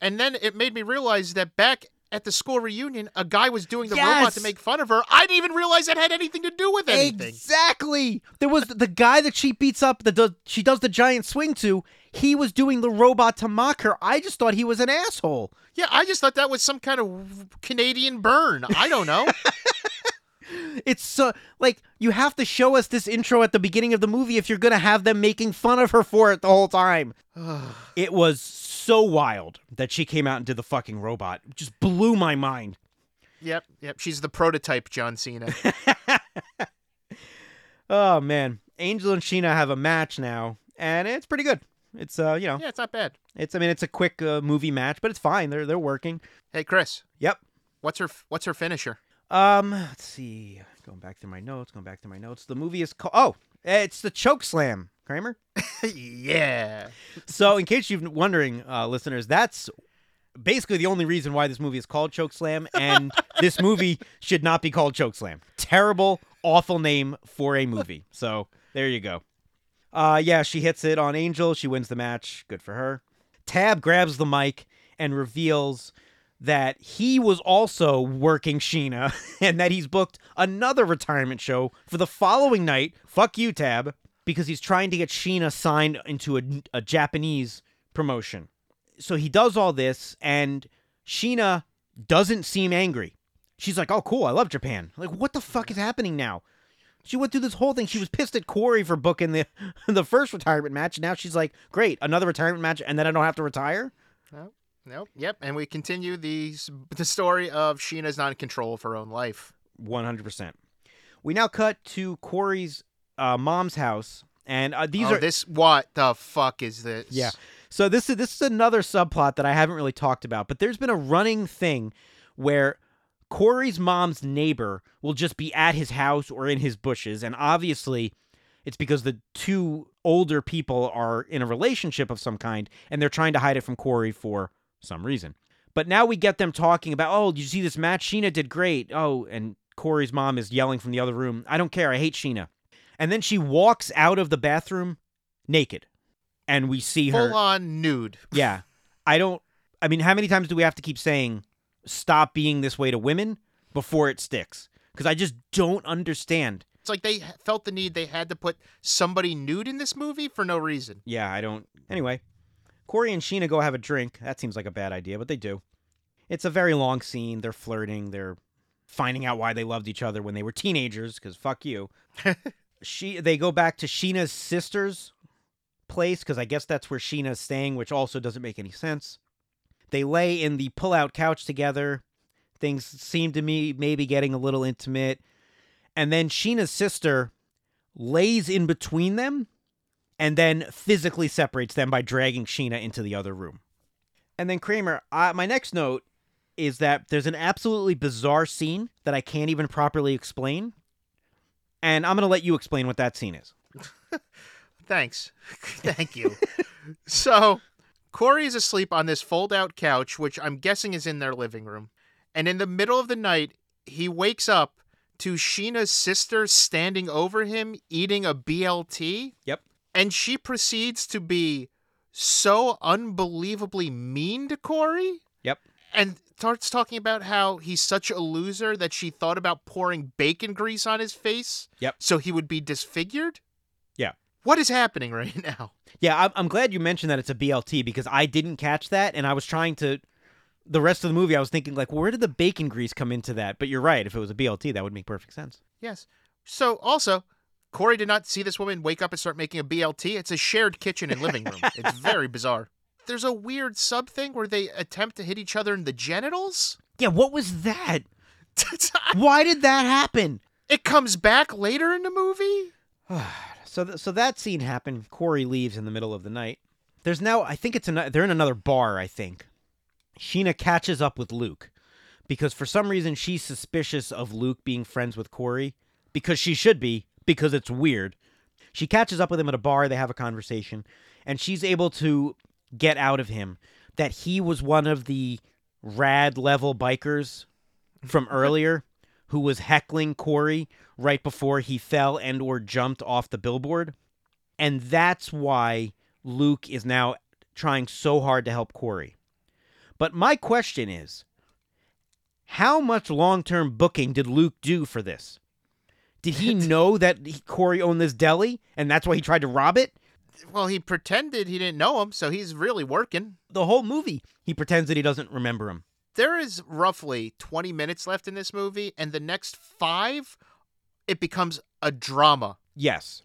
and then it made me realize that back at the school reunion, a guy was doing the robot to make fun of her. I didn't even realize that had anything to do with anything. Exactly. There was the guy that she beats up that does she does the giant swing to. He was doing the robot to mock her. I just thought he was an asshole. Yeah, I just thought that was some kind of Canadian burn. I don't know. <laughs> It's so like you have to show us this intro at the beginning of the movie if you're gonna have them making fun of her for it the whole time. <sighs> It was so wild that she came out and did the fucking robot. It just blew my mind. yep, yep. She's the prototype John Cena. <laughs> Oh man, Angel and Sheena have a match now, and it's pretty good. It's uh, you know, yeah, it's not bad. it's I mean, it's a quick uh, movie match, but it's fine. They're they're working. Hey, Chris, Yep. what's her what's her finisher? Um, let's see. Going back through my notes. Going back through my notes. The movie is called. Oh, it's the choke slam, Kramer. <laughs> yeah. So, in case you're wondering, uh, listeners, that's basically the only reason why this movie is called Choke Slam, and <laughs> this movie should not be called Choke Slam. Terrible, awful name for a movie. <laughs> So there you go. Uh, yeah, she hits it on Angel. She wins the match. Good for her. Tab grabs the mic and reveals that he was also working Sheena <laughs> and that he's booked another retirement show for the following night. Fuck you, Tab, because he's trying to get Sheena signed into a, a Japanese promotion. So he does all this, and Sheena doesn't seem angry. She's like, "Oh, cool, I love Japan." Like, what the fuck is happening now? She went through this whole thing. She was pissed at Corey for booking the <laughs> the first retirement match. Now she's like, "Great, another retirement match, and then I don't have to retire." Nope. Nope. Yep. And we continue the the story of Sheena's not in control of her own life. One hundred percent. We now cut to Corey's uh, mom's house, and uh, these oh, are this. What the fuck is this? Yeah. So this is this is another subplot that I haven't really talked about, but there's been a running thing where Corey's mom's neighbor will just be at his house or in his bushes, and obviously it's because the two older people are in a relationship of some kind and they're trying to hide it from Corey for some reason. But now we get them talking about, oh, you see this match? Sheena did great. Oh, and Corey's mom is yelling from the other room, I don't care, I hate Sheena. And then she walks out of the bathroom naked. And we see her Full on nude. <laughs> yeah. I don't I mean, how many times do we have to keep saying stop being this way to women before it sticks? Cuz I just don't understand. It's like they felt the need they had to put somebody nude in this movie for no reason. Yeah, I don't. Anyway, Corey and Sheena go have a drink. That seems like a bad idea, but they do. It's a very long scene. They're flirting. They're finding out why they loved each other when they were teenagers cuz fuck you. <laughs> she they go back to Sheena's sister's place cuz I guess that's where Sheena's staying, which also doesn't make any sense. They lay in the pull-out couch together. Things seem to me maybe getting a little intimate. And then Sheena's sister lays in between them and then physically separates them by dragging Sheena into the other room. And then Kramer, uh, my next note is that there's an absolutely bizarre scene that I can't even properly explain. And I'm going to let you explain what that scene is. <laughs> Thanks. <laughs> Thank you. so, Corey is asleep on this fold out couch, which I'm guessing is in their living room. And in the middle of the night, he wakes up to Sheena's sister standing over him eating a BLT. Yep. And she proceeds to be so unbelievably mean to Corey. Yep. And starts talking about how he's such a loser that she thought about pouring bacon grease on his face. Yep. So he would be disfigured. Yeah. What is happening right <laughs> now? Yeah, I'm, I'm glad you mentioned that it's a BLT because I didn't catch that, and I was trying to. The rest of the movie, I was thinking like, where did the bacon grease come into that? But you're right. If it was a BLT, that would make perfect sense. Yes. So also, Corey did not see this woman wake up and start making a BLT. It's a shared kitchen and living room. <laughs> it's very bizarre. There's a weird sub thing where they attempt to hit each other in the genitals. Yeah, what was that? <laughs> Why did that happen? it comes back later in the movie. <sighs> So, th- so that scene happened. Corey leaves in the middle of the night. There's now, I think it's an, they're in another bar. I think Sheena catches up with Luke because for some reason she's suspicious of Luke being friends with Corey because she should be because it's weird. She catches up with him at a bar. They have a conversation, and she's able to get out of him that he was one of the rad level bikers from earlier who was heckling Corey right before he fell and or jumped off the billboard. And that's why Luke is now trying so hard to help Corey. But my question is, how much long-term booking did Luke do for this? Did he know that he, Corey owned this deli and that's why he tried to rob it? Well, he pretended he didn't know him, so he's really working. The whole movie, he pretends that he doesn't remember him. There is roughly 20 minutes left in this movie, and the next five, it becomes a drama. Yes.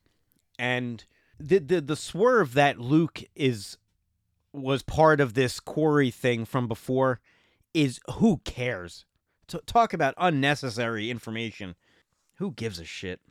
And the the the swerve that Luke is was part of this Corey thing from before is who cares? T- talk about unnecessary information. Who gives a shit?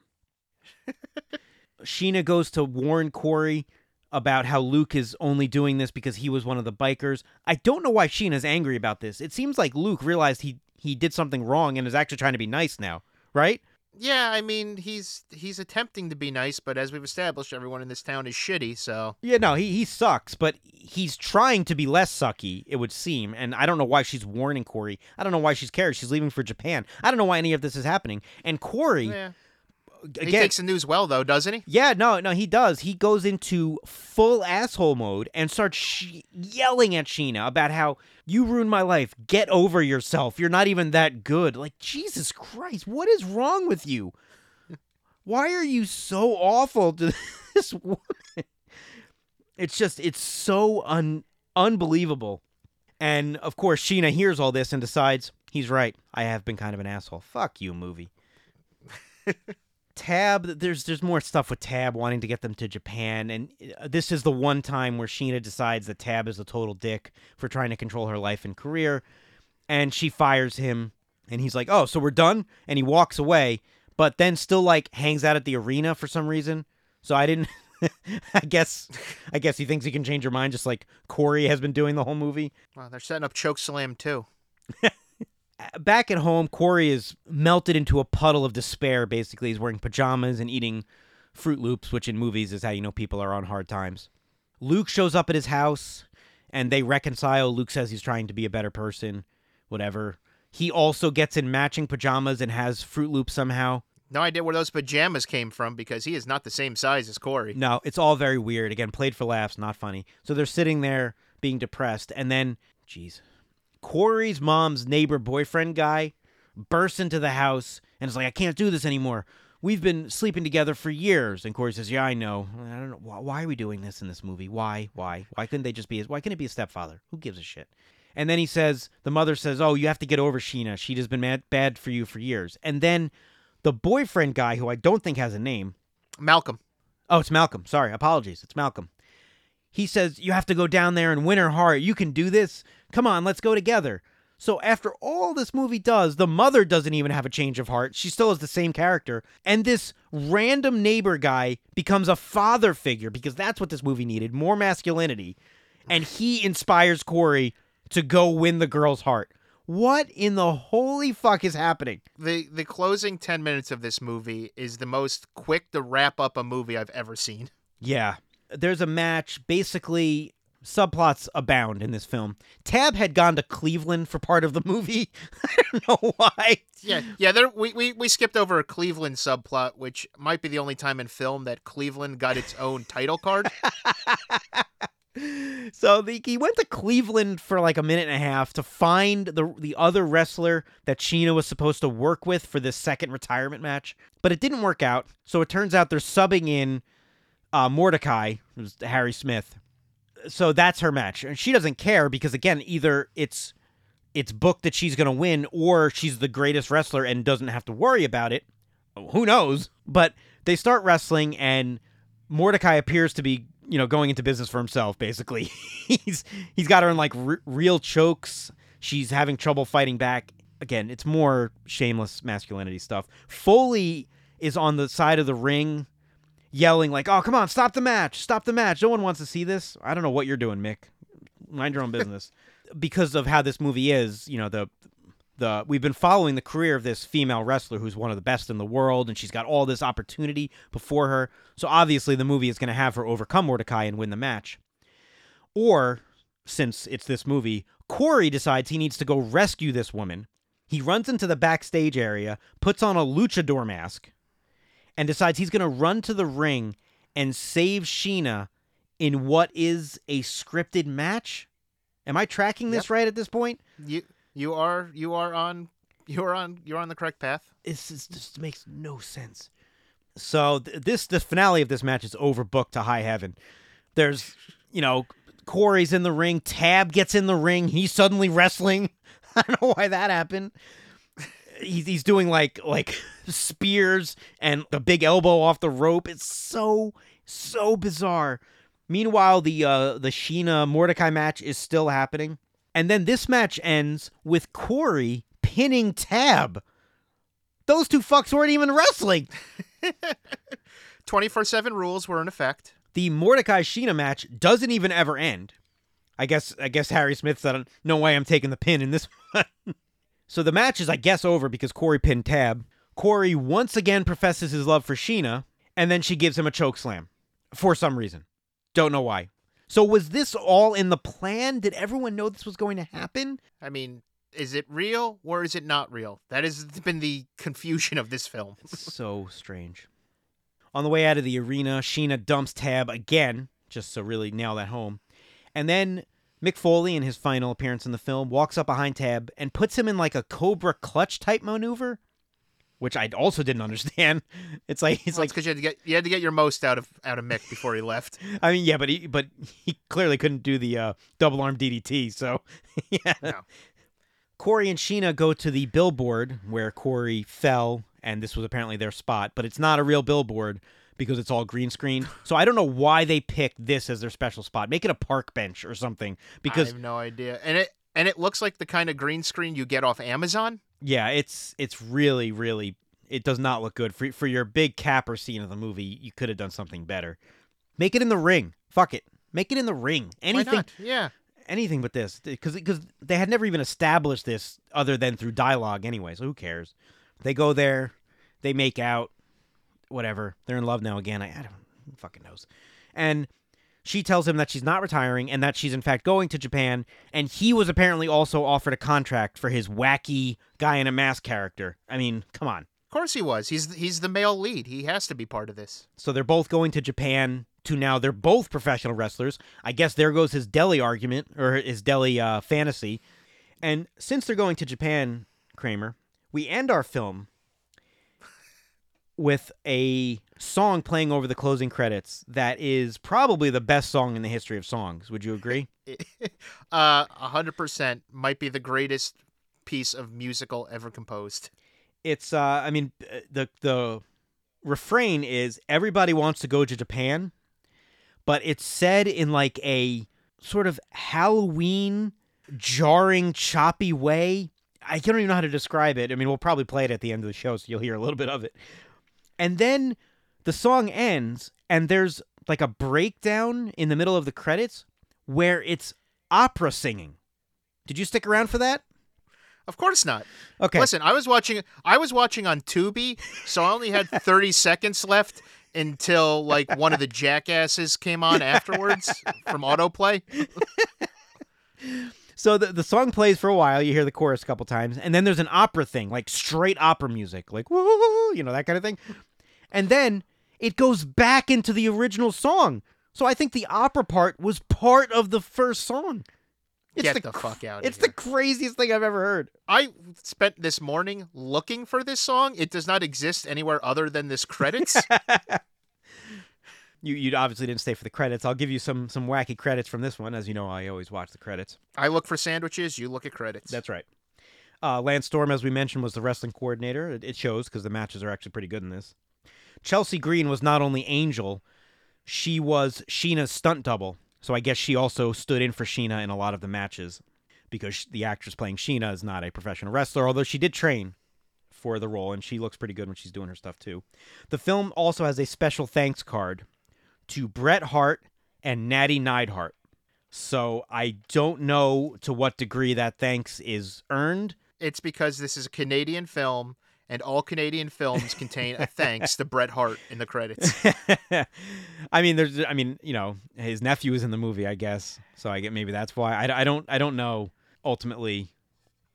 Sheena goes to warn Corey about how Luke is only doing this because he was one of the bikers. I don't know why Sheena's angry about this. It seems like Luke realized he he did something wrong and is actually trying to be nice now, right? Yeah, I mean, he's he's attempting to be nice, but as we've established, everyone in this town is shitty, so Yeah, no, he he sucks, but he's trying to be less sucky, it would seem. And I don't know why she's warning Corey. I don't know why she's cared. She's leaving for Japan. I don't know why any of this is happening. And Corey, yeah. again, He takes the news well, though, doesn't he? yeah, no, no, he does. He goes into full asshole mode and starts sh- yelling at Sheena about how you ruined my life. Get over yourself. You're not even that good. Like Jesus Christ, what is wrong with you? Why are you so awful to <laughs> this woman? It's just it's so un unbelievable. And of course, Sheena hears all this and decides he's right. I have been kind of an asshole. Fuck you, movie. <laughs> Tab, there's there's more stuff with Tab wanting to get them to Japan, and uh, this is the one time where Sheena decides that Tab is a total dick for trying to control her life and career, and she fires him, and he's like, "Oh, so we're done," and he walks away, but then still like hangs out at the arena for some reason. So I didn't. <laughs> I guess I guess he thinks he can change her mind, just like Corey has been doing the whole movie. Well, they're setting up Choke Slam too. <laughs> back at home, Corey is melted into a puddle of despair. Basically, he's wearing pajamas and eating Froot Loops, which in movies is how you know people are on hard times. Luke shows up at his house, and they reconcile. Luke says he's trying to be a better person, whatever. He also gets in matching pajamas and has Froot Loops somehow. No idea where those pajamas came from because he is not the same size as Corey. No, it's all very weird. Again, played for laughs, not funny. So they're sitting there being depressed, and then, jeez, Corey's mom's neighbor boyfriend guy bursts into the house and is like, "I can't do this anymore. We've been sleeping together for years." And Corey says, "Yeah, I know. I don't know why, are we doing this in this movie. Why? Why? Why couldn't they just be? his? Why couldn't it be a stepfather? Who gives a shit?" And then he says, the mother says, "Oh, you have to get over Sheena. She has been mad, bad for you for years." And then the boyfriend guy, who I don't think has a name, Malcolm. Oh, it's Malcolm. Sorry, apologies. It's Malcolm. He says, You have to go down there and win her heart. You can do this. Come on, let's go together. So, after all this movie does, the mother doesn't even have a change of heart. She still is the same character. And this random neighbor guy becomes a father figure because that's what this movie needed more masculinity. And he inspires Corey to go win the girl's heart. What in the holy fuck is happening? The the closing 10 minutes of this movie is the most quick to wrap up a movie I've ever seen. Yeah. There's a match. Basically, subplots abound in this film. Tab had gone to Cleveland for part of the movie. <laughs> I don't know why. Yeah, yeah. There, we, we we skipped over a Cleveland subplot, which might be the only time in film that Cleveland got its own title card. <laughs> So the, he went to Cleveland for like a minute and a half to find the the other wrestler that Sheena was supposed to work with for this second retirement match, but it didn't work out. So it turns out they're subbing in uh, Mordecai, who's Harry Smith. So that's her match, and she doesn't care because again, either it's it's booked that she's going to win, or she's the greatest wrestler and doesn't have to worry about it. Who knows? But they start wrestling, and Mordecai appears to be you know going into business for himself basically <laughs> he's he's got her in like r- real chokes she's having trouble fighting back again it's more shameless masculinity stuff foley is on the side of the ring yelling like oh come on stop the match stop the match. No one wants to see this. I don't know what you're doing mick. Mind your own business. <laughs> Because of how this movie is you know the the we've been following the career of this female wrestler who's one of the best in the world and she's got all this opportunity before her. So obviously the movie is going to have her overcome mordecai and win the match. Or since it's this movie corey decides he needs to go rescue this woman. He runs into the backstage area puts on a luchador mask and decides he's going to run to the ring and save sheena in what is a scripted match am i tracking this Yep. right at this point You you are you are on you are on you're on the correct path. This is, just makes no sense. So th- this the finale of this match is overbooked to high heaven. There's you know Corey's in the ring, Tab gets in the ring, he's suddenly wrestling. <laughs> I don't know why that happened. He's he's doing like like <laughs> spears and the big elbow off the rope. It's so so bizarre. Meanwhile, the uh, the Sheena Mordecai match is still happening, and then this match ends with Corey pinning Tab. Those two fucks weren't even wrestling. <laughs> 24/7 rules were in effect. The Mordecai Sheena match doesn't even ever end. I guess I guess Harry Smith said, "No way, I'm taking the pin in this <laughs> one." So the match is, I guess, over because Corey pinned Tab. Corey once again professes his love for Sheena, and then she gives him a choke slam for some reason. Don't know why. So was this all in the plan? Did everyone know this was going to happen? I mean, is it real or is it not real? That has been the confusion of this film. so strange. On the way out of the arena, Sheena dumps Tab again, just to really nail that home. And then Mick Foley, in his final appearance in the film, walks up behind Tab and puts him in like a Cobra clutch type maneuver, which I also didn't understand. <laughs> It's like it's Well, like because you had to get you had to get your most out of out of Mick before he left. <laughs> I mean yeah, but he but he clearly couldn't do the uh, double arm DDT. So <laughs> yeah. No. Corey and Sheena go to the billboard where Corey fell, and this was apparently their spot, but it's not a real billboard because it's all green screen. So I don't know why they picked this as their special spot. Make it a park bench or something. because I have no idea. And it and it looks like the kind of green screen you get off Amazon. yeah, it's it's really really it does not look good for for your big capper scene of the movie. You could have done something better. Make it in the ring. Fuck it. Make it in the ring. Anything? Yeah. anything but this because because they had never even established this other than through dialogue anyway. So who cares? They go there, they make out, whatever. They're in love now again. I, I don't fucking knows. And she tells him that she's not retiring and that she's in fact going to Japan. And he was apparently also offered a contract for his wacky guy in a mask character. I mean, come on. Of course he was. He's he's the male lead. He has to be part of this. So they're both going to Japan to now they're both professional wrestlers. I guess there goes his deli argument or his deli uh, fantasy. And since they're going to Japan, Kramer, we end our film with a song playing over the closing credits that is probably the best song in the history of songs. Would you agree? <laughs> Uh, a hundred percent might be the greatest piece of musical ever composed. it's uh I mean uh, the the refrain is everybody wants to go to Japan, but it's said in like a sort of Halloween jarring choppy way. I don't even know how to describe it. I mean, we'll probably play it at the end of the show so you'll hear a little bit of it. And then the song ends and there's like a breakdown in the middle of the credits where it's opera singing. Did you stick around for that? Of course not. Okay. Listen, I was watching. I was watching on Tubi, so I only had thirty <laughs> seconds left until like one of the jackasses came on afterwards from autoplay. <laughs> So the, the song plays for a while. You hear the chorus a couple times, and then there's an opera thing, like straight opera music, like woo, you know that kind of thing. And then it goes back into the original song So I think the opera part was part of the first song. It's Get the, the fuck out of It's here. the craziest thing I've ever heard. I spent this morning looking for this song. It does not exist anywhere other than this credits. <laughs> You you obviously didn't stay for the credits. I'll give you some some wacky credits from this one. As you know, I always watch the credits. I look for sandwiches. You look at credits. That's right. Uh, Lance Storm, as we mentioned, was the wrestling coordinator. It, it shows because the matches are actually pretty good in this. Chelsea Green was not only Angel, she was Sheena's stunt double. So I guess she also stood in for Sheena in a lot of the matches because the actress playing Sheena is not a professional wrestler, although she did train for the role and she looks pretty good when she's doing her stuff too. The film also has a special thanks card to Bret Hart and Natty Neidhart. So I don't know to what degree that thanks is earned. It's because this is a Canadian film, and all Canadian films contain a <laughs> thanks to Bret Hart in the credits. <laughs> I mean, there's, I mean, you know, his nephew is in the movie, I guess. So I get maybe that's why. I, I don't, I don't know ultimately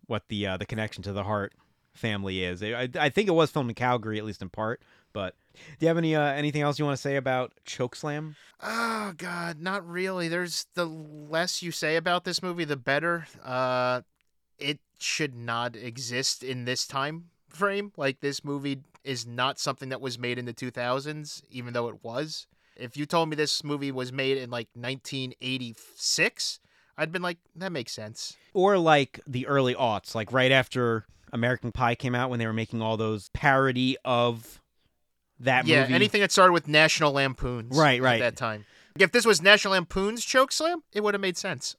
what the uh, the connection to the Hart family is. I, I think it was filmed in Calgary, at least in part. But do you have any uh, anything else you want to say about Chokeslam? Oh God, not really. There's the less you say about this movie, the better. Uh, it should not exist in this time frame. Like this movie is not something that was made in the 2000s, even though it was. If you told me this movie was made in like 1986, I'd been like, that makes sense. Or like the early aughts, like right after American Pie came out, when they were making all those parody of that yeah, movie. anything that started with National Lampoons. Right, right. At that time. If this was National Lampoon's Chokeslam, it would have made sense.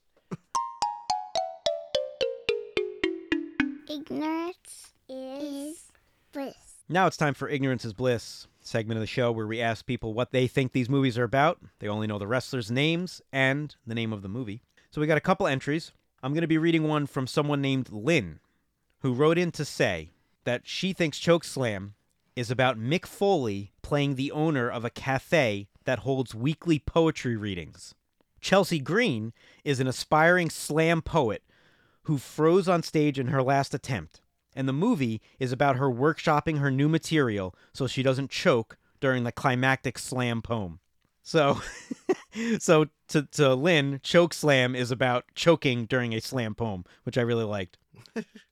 Ignorance is bliss. Now it's time for Ignorance is Bliss, segment of the show where we ask people what they think these movies are about. They only know the wrestlers' names and the name of the movie. So we got a couple entries. I'm going to be reading one from someone named Lynn, who wrote in to say that she thinks Chokeslam is about Mick Foley playing the owner of a cafe that holds weekly poetry readings. Chelsea Green is an aspiring slam poet who froze on stage in her last attempt. And the movie is about her workshopping her new material so she doesn't choke during the climactic slam poem. So, <laughs> so to, to Lynn, choke slam is about choking during a slam poem, which I really liked. <laughs>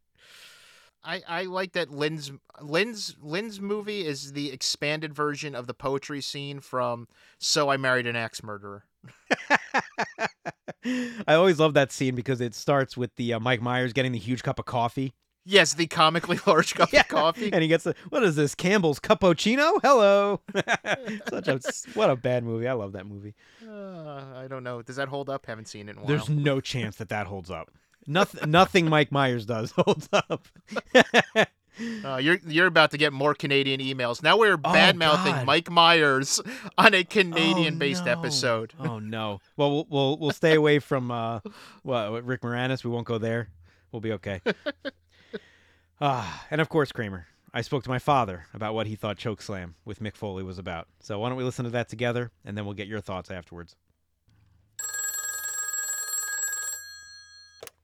I, I like that Lynn's Lynn's Lynn's movie is the expanded version of the poetry scene from So I Married an Axe Murderer. <laughs> I always love that scene because it starts with the uh, Mike Myers getting the huge cup of coffee, Yes, the comically <laughs> large cup Yeah. of coffee. and he gets the what is this Campbell's cappuccino? Hello, <laughs> such a what a bad movie. I love that movie. Uh, I don't know. Does that hold up? Haven't seen it in a while. There's no chance that that holds up. Nothing, nothing Mike Myers does <laughs> holds up. Uh, you're you're about to get more Canadian emails. Now we're bad mouthing Oh, Mike Myers <laughs> on a Canadian-based no. episode. Oh no. Well, we'll we'll, we'll stay away from uh, what, what, Rick Moranis. We won't go there. We'll be okay. <laughs> Ah, and of course Kramer. I spoke to my father about what he thought Chokeslam with Mick Foley was about. So why don't we listen to that together, and then we'll get your thoughts afterwards.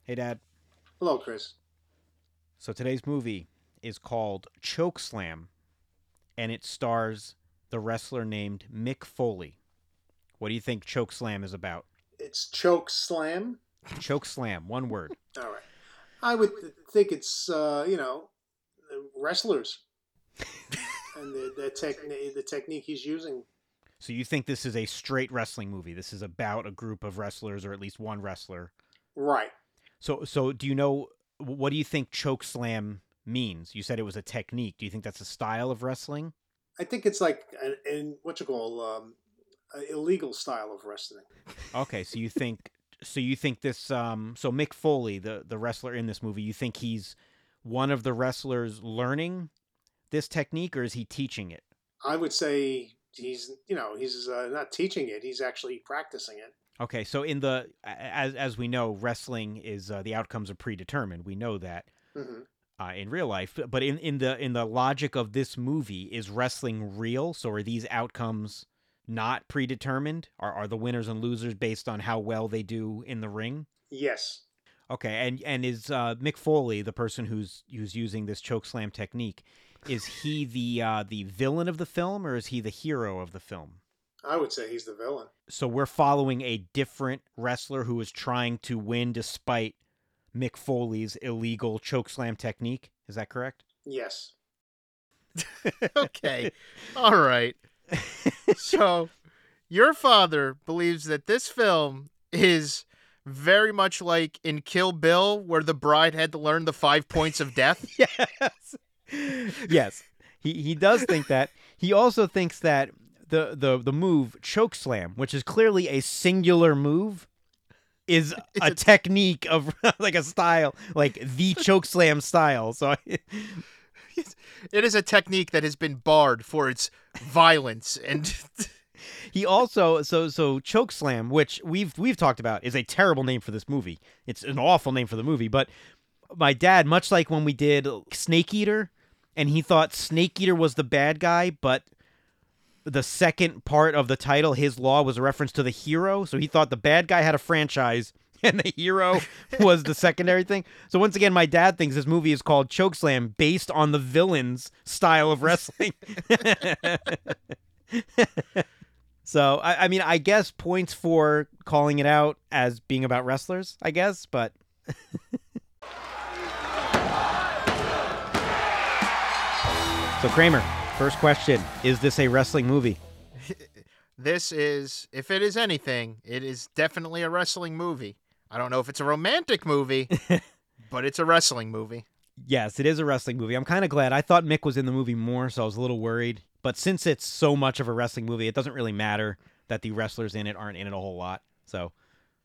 Hey, Dad. Hello, Chris. So today's movie is called Choke Slam, and it stars the wrestler named Mick Foley. What do you think Choke Slam is about? It's Choke Slam. Choke Slam, one word. All right. I would think it's uh, you know wrestlers <laughs> and the the, techni- the technique he's using. So you think this is a straight wrestling movie? This is about a group of wrestlers, or at least one wrestler. Right. So, so do you know what do you think choke slam means? You said it was a technique. Do you think that's a style of wrestling? I think it's like an, an what you call um, illegal style of wrestling. Okay, so you think so you think this um so Mick Foley, the the wrestler in this movie, you think he's one of the wrestlers learning this technique or is he teaching it? I would say he's you know he's uh, not teaching it; he's actually practicing it. Okay, so in the as as we know, wrestling is uh, the outcomes are predetermined. We know that hmm uh, in real life, but in in the in the logic of this movie, is wrestling real? So are these outcomes not predetermined? Are are the winners and losers based on how well they do in the ring? Yes. Okay, and and is uh, Mick Foley the person who's who's using this choke slam technique? Is he the uh, the villain of the film or is he the hero of the film? I would say he's the villain. So we're following a different wrestler who is trying to win despite Mick Foley's illegal chokeslam technique. Is that correct? Yes. <laughs> okay. All right. So, your father believes that this film is very much like in Kill Bill, where the bride had to learn the five points of death. <laughs> yes. yes. He he does think that. He also thinks that the the the move choke slam, which is clearly a singular move, is a, a- technique of <laughs> like a style, like the <laughs> choke slam style. So I- It is a technique that has been barred for its violence and <laughs> he also so so choke slam, which we've we've talked about, is a terrible name for this movie. It's an awful name for the movie, but my dad, much like when we did Snake Eater, and he thought Snake Eater was the bad guy, but the second part of the title, his law, was a reference to the hero. So he thought the bad guy had a franchise <laughs> and the hero was the secondary thing. So once again, my dad thinks this movie is called Chokeslam based on the villain's style of wrestling. <laughs> so I, I mean, I guess points for calling it out as being about wrestlers, I guess, but <laughs> So Kramer, first question: Is this a wrestling movie? <laughs> this is if it is anything, it is definitely a wrestling movie. I don't know if it's a romantic movie, <laughs> but it's a wrestling movie. Yes, it is a wrestling movie. I'm kind of glad. I thought Mick was in the movie more, so I was a little worried. But since it's so much of a wrestling movie, it doesn't really matter that the wrestlers in it aren't in it a whole lot. So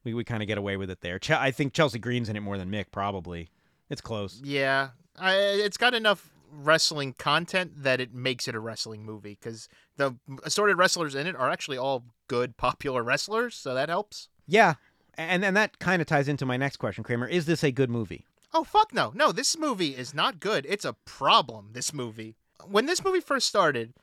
we, we kind of get away with it there. Ch- I think Chelsea Green's in it more than Mick, probably. It's close. Yeah, I, it's got enough wrestling content that it makes it a wrestling movie because the assorted wrestlers in it are actually all good, popular wrestlers, so that helps. Yeah, and and that kind of ties into my next question, Kramer. Is this a good movie? Oh fuck no, no! This movie is not good. It's a problem. This movie. When this movie first started,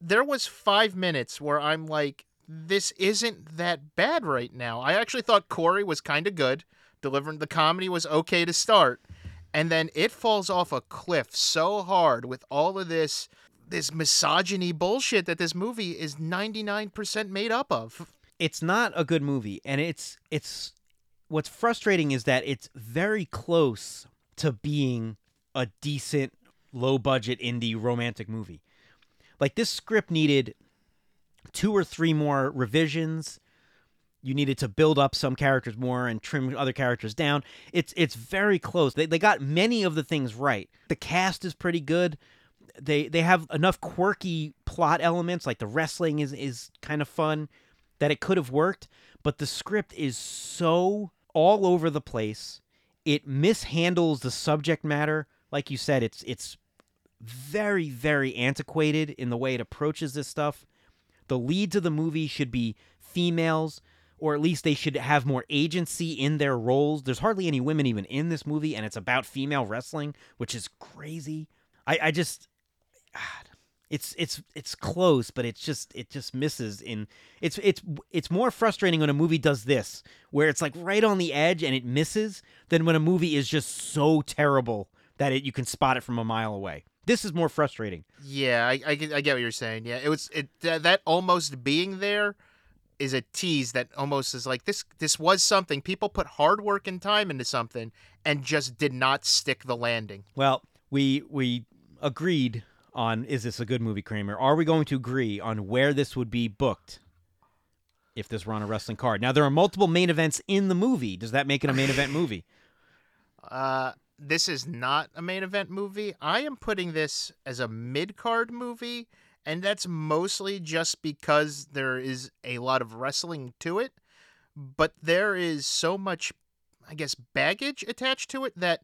there was five minutes where I'm like, this isn't that bad right now. I actually thought Corey was kind of good. Delivering the comedy was okay to start, and then it falls off a cliff so hard with all of this this misogyny bullshit that this movie is 99% made up of. It's not a good movie, and it's it's what's frustrating is that it's very close to being a decent low budget indie romantic movie. Like this script needed two or three more revisions. You needed to build up some characters more and trim other characters down. It's it's very close. They they got many of the things right. The cast is pretty good. They they have enough quirky plot elements like the wrestling is is kind of fun that it could have worked, but the script is so all over the place. It mishandles the subject matter. Like you said, it's it's very very antiquated in the way it approaches this stuff. The leads of the movie should be females or at least they should have more agency in their roles. There's hardly any women even in this movie and it's about female wrestling, which is crazy. I I just God, it's it's it's close, but it's just it just misses in it's it's it's more frustrating when a movie does this, where it's like right on the edge and it misses, than when a movie is just so terrible that it you can spot it from a mile away. This is more frustrating. Yeah, I, I, I get what you're saying. Yeah, it was it that almost being there is a tease that almost is like this. This was something people put hard work and time into something and just did not stick the landing. Well, we we agreed on is this a good movie, Kramer? Are we going to agree on where this would be booked if this were on a wrestling card? Now there are multiple main events in the movie. Does that make it a main event movie? <laughs> Uh, this is not a main event movie. I am putting this as a mid card movie, and that's mostly just because there is a lot of wrestling to it. But there is so much, I guess, baggage attached to it that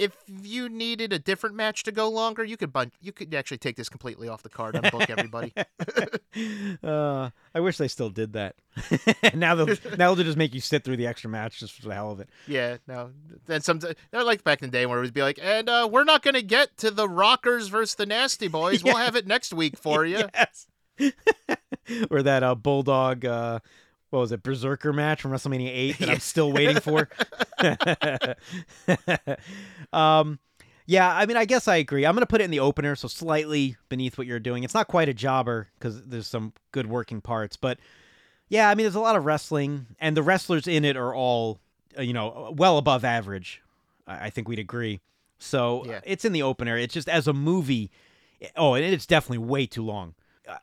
if you needed a different match to go longer, you could bun- you could actually take this completely off the card and book everybody. <laughs> uh, I wish they still did that. <laughs> now they'll <laughs> now they'll just make you sit through the extra match just for the hell of it. yeah, no. Then some they're like back in the day where it would be like, and uh, we're not gonna get to the Rockers versus the Nasty Boys. We'll have it next week for you. Yes. or that uh, bulldog. Uh, what was it? Berserker match from WrestleMania eight that I'm <laughs> still waiting for. <laughs> um, Yeah, I mean, I guess I agree. I'm going to put it in the opener, so slightly beneath what you're doing. It's not quite a jobber because there's some good working parts, but yeah, I mean, there's a lot of wrestling, and the wrestlers in it are all, uh, you know, well above average. I, I think we'd agree. So Yeah. uh, it's in the opener. It's just as a movie. Oh, and it's definitely way too long.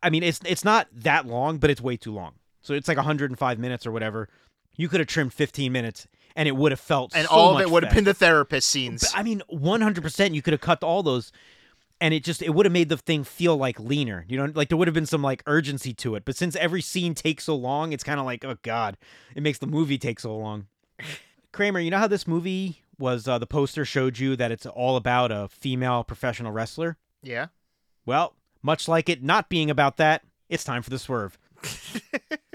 I mean, it's it's not that long, but it's way too long. So it's like 105 minutes or whatever. You could have trimmed 15 minutes, and it would have felt And so all of it would have been the therapist scenes. But, I mean, one hundred percent. You could have cut all those, and it just it would have made the thing feel like leaner. You know, like there would have been some like urgency to it. But since every scene takes so long, it's kind of like, oh god, it makes the movie take so long. Kramer, you know how this movie was? Uh, the poster showed you that it's all about a female professional wrestler. yeah. Well, much like it not being about that, it's time for the swerve. <laughs>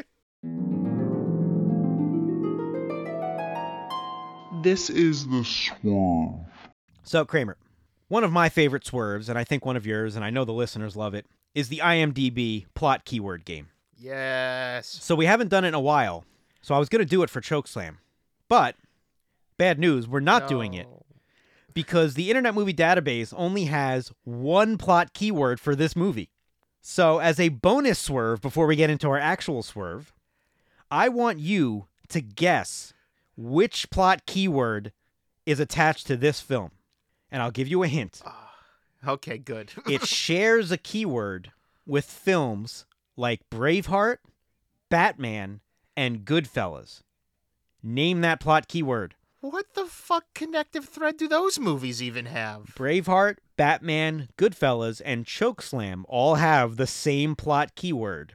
This is the swerve. So, Kramer, one of my favorite swerves, and I think one of yours, and I know the listeners love it, is the IMDb plot keyword game. Yes. So we haven't done it in a while. So I was going to do it for Chokeslam. But bad news, we're not doing it because the Internet Movie Database only has one plot keyword for this movie. So as a bonus swerve before we get into our actual swerve, I want you to guess which plot keyword is attached to this film. And I'll give you a hint. Ah, okay, good. <laughs> it shares a keyword with films like Braveheart, Batman, and Goodfellas. Name that plot keyword. what the fuck connective thread do those movies even have? Braveheart, Batman, Goodfellas, and Chokeslam all have the same plot keyword.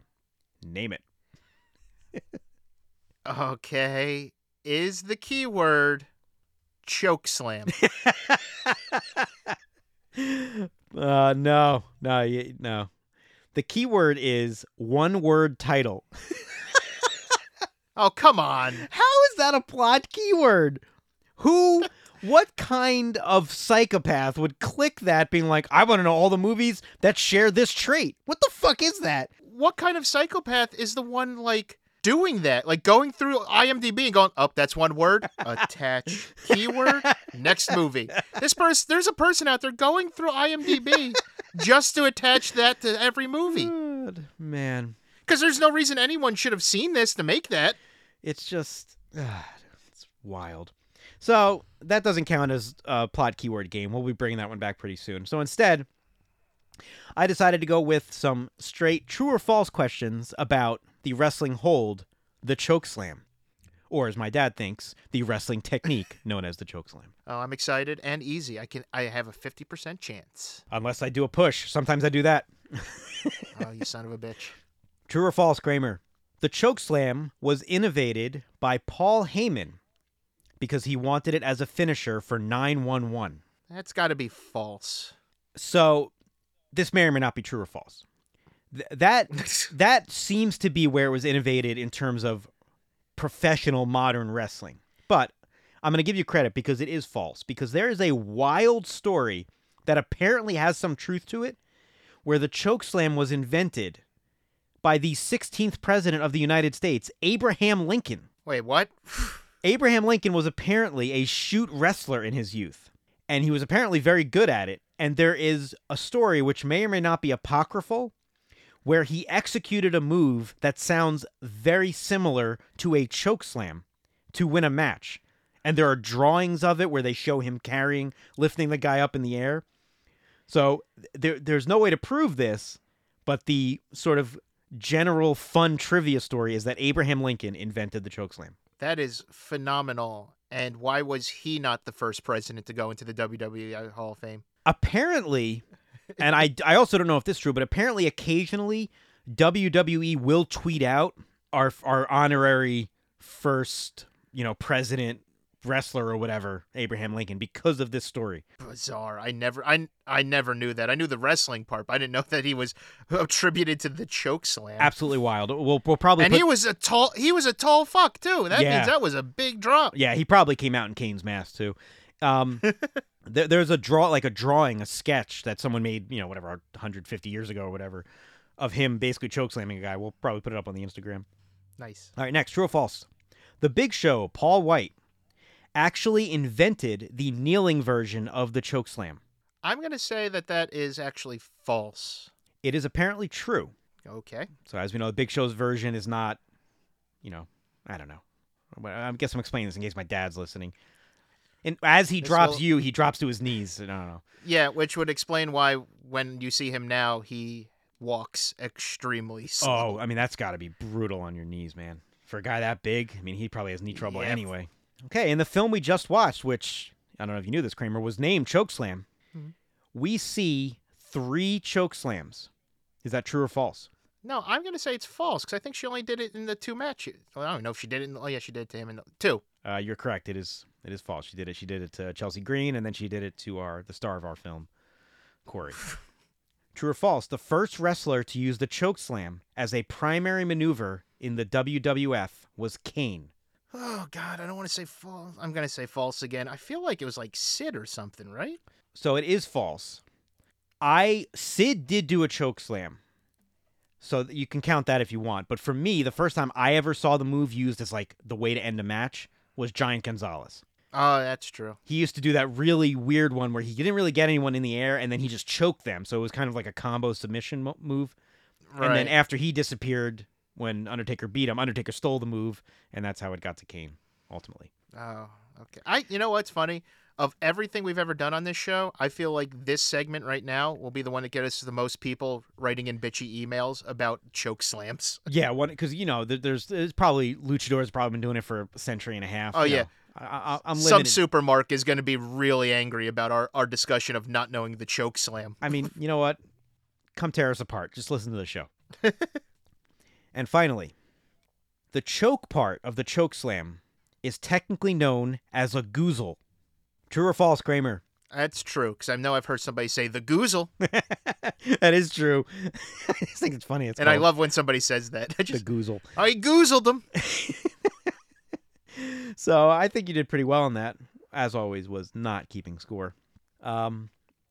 Name it. <laughs> Okay. Is the keyword chokeslam? <laughs> uh, no, no, no. The keyword is one word title. <laughs> oh, come on. How is that a plot keyword? Who, <laughs> what kind of psychopath would click that being like, I want to know all the movies that share this trait? What the fuck is that? What kind of psychopath is the one like doing that? Like going through IMDb and going, "Oh, that's one word. Attach <laughs> keyword. Next movie." This person, there's a person out there going through IMDb just to attach that to every movie. God, man. Because there's no reason anyone should have seen this to make that. It's just, ah, it's wild. So that doesn't count as a plot keyword game. We'll be bringing that one back pretty soon. So instead, I decided to go with some straight true or false questions about the wrestling hold, the choke slam, or as my dad thinks, the wrestling technique <laughs> known as the choke slam. Oh, I'm excited and easy. I can. I have a fifty percent chance. Unless I do a push. Sometimes I do that. <laughs> Oh, you son of a bitch. True or false, Kramer? The choke slam was innovated by Paul Heyman because he wanted it as a finisher for 911. That's got to be false. So this may or may not be true or false. Th- that <laughs> that seems to be where it was innovated in terms of professional modern wrestling. But I'm going to give you credit because it is false because there is a wild story that apparently has some truth to it where the choke slam was invented by the 16th president of the United States, Abraham Lincoln. Wait, what? <sighs> Abraham Lincoln was apparently a shoot wrestler in his youth, and he was apparently very good at it. And there is a story which may or may not be apocryphal where he executed a move that sounds very similar to a choke slam to win a match. And there are drawings of it where they show him carrying, lifting the guy up in the air. So there, there's no way to prove this, but the sort of general fun trivia story is that Abraham Lincoln invented the choke slam. That is phenomenal. And why was he not the first president to go into the WWE Hall of Fame? apparently and I, I also don't know if this is true but apparently occasionally wwe will tweet out our our honorary first you know president wrestler or whatever abraham lincoln because of this story Bizarre. I never, I, I never knew that. I knew the wrestling part, but I didn't know that he was attributed to the choke slam. absolutely wild we'll, we'll probably And put- he was a tall. He was a tall fuck too. That Yeah. means that was a big drop. yeah he probably came out in kane's mask too um <laughs> there, there's a draw like a drawing a sketch that someone made you know whatever 150 years ago or whatever of him basically choke slamming a guy we'll probably put it up on the instagram Nice. All right, next, true or false? The Big Show, Paul White, actually invented the kneeling version of the choke slam. I'm going to say that that is actually false. It is apparently true. Okay. So as we know, the Big Show's version is not, you know, I don't know. I guess I'm explaining this in case my dad's listening. And as he This drops will- you, he drops to his knees. I don't know. Yeah, which would explain why when you see him now, he walks extremely slow. Oh, I mean that's got to be brutal on your knees, man. For a guy that big, I mean he probably has knee trouble Yeah. anyway. Okay, in the film we just watched, which I don't know if you knew this, Kramer, was named Chokeslam. Mhm. We see three choke slams. Is that true or false? No, I'm going to say it's false because I think she only did it in the two matches. Well, I don't know if she did it. In, the, oh, yeah, she did it to him in the two. Uh, you're correct. It is. It is false. She did it. She did it to Chelsea Green, and then she did it to our the star of our film, Corey. <laughs> True or false? The first wrestler to use the choke slam as a primary maneuver in the WWF was Kane. Oh, God, I don't want to say false. I'm going to say false again. I feel like it was like Sid or something, right? So it is false. I Sid did do a choke slam. So you can count that if you want. But for me, the first time I ever saw the move used as like the way to end a match was Giant Gonzalez. Oh, that's true. He used to do that really weird one where he didn't really get anyone in the air and then he just choked them. So it was kind of like a combo submission mo- move. Right. And then after he disappeared when Undertaker beat him, Undertaker stole the move and that's how it got to Kane ultimately. Oh, okay. I you know what's funny? Of everything we've ever done on this show, I feel like this segment right now will be the one that gets us the most people writing in bitchy emails about choke slams. Yeah, one because you know there's, there's probably luchadors probably been doing it for a century and a half. Oh, yeah. know. I, I'm Some supermark is going to be really angry about our, our discussion of not knowing the choke slam. I mean, you know what? Come tear us apart. Just listen to the show. <laughs> and finally, the choke part of the choke slam is technically known as a goozle. True or false, Kramer? That's true because I know I've heard somebody say the goozle, <laughs> that is true. <laughs> I just think it's funny. It's and I love when somebody says that. <laughs> I the just goozle. I goozled them. So I think you did pretty well on that. As always, was not keeping score. Um,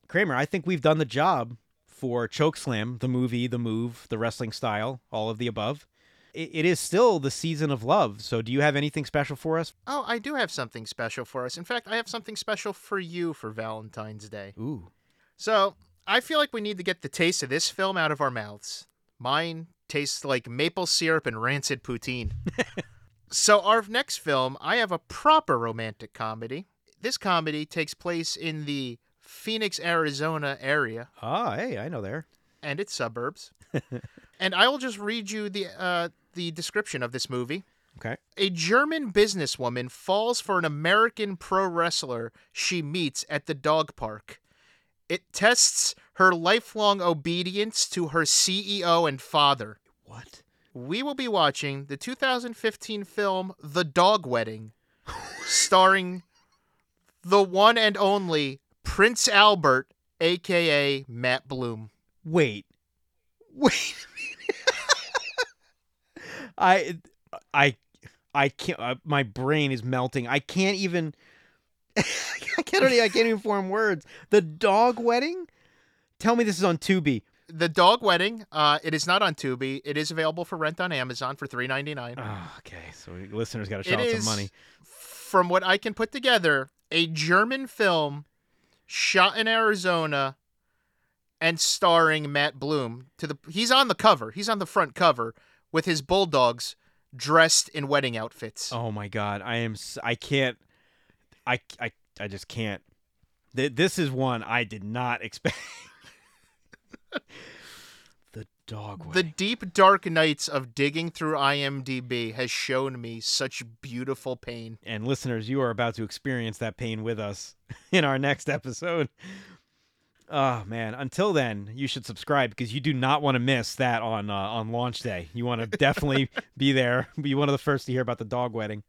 Kramer, I think we've done the job for Chokeslam, the movie, the move, the wrestling style, all of the above. It, it is still the season of love. So do you have anything special for us? Oh, I do have something special for us. In fact, I have something special for you for Valentine's Day. Ooh. So I feel like we need to get the taste of this film out of our mouths. Mine tastes like maple syrup and rancid poutine. <laughs> so our next film, I have a proper romantic comedy. This comedy takes place in the Phoenix, Arizona area Ah, hey, I know there. and its suburbs. <laughs> and I will just read you the uh, the description of this movie. Okay. A German businesswoman falls for an American pro wrestler she meets at the dog park. It tests her lifelong obedience to her CEO and father. What? We will be watching the 2015 film The Dog Wedding, starring the one and only Prince Albert, aka Matt Bloom. Wait. Wait. I, I, I can't. Uh, my brain is melting. I can't even. <laughs> I can't. Even, I can't even form words. The dog wedding. Tell me this is on Tubi. The Dog Wedding, uh, it is not on Tubi. It is available for rent on Amazon for three ninety nine. Oh, okay, so listeners got to shout out some money. from what I can put together, a German film shot in Arizona and starring Matt Bloom. To the he's on the cover. He's on the front cover with his bulldogs dressed in wedding outfits. Oh my god, I am. I can't. I I I just can't. This is one I did not expect. <laughs> the dog The deep dark nights of digging through IMDb has shown me such beautiful pain. and listeners, you are about to experience that pain with us <laughs> in our next episode. Oh man! Until then, you should subscribe because you do not want to miss that on uh, on launch day. You want to <laughs> definitely be there. Be one of the first to hear about the dog wedding.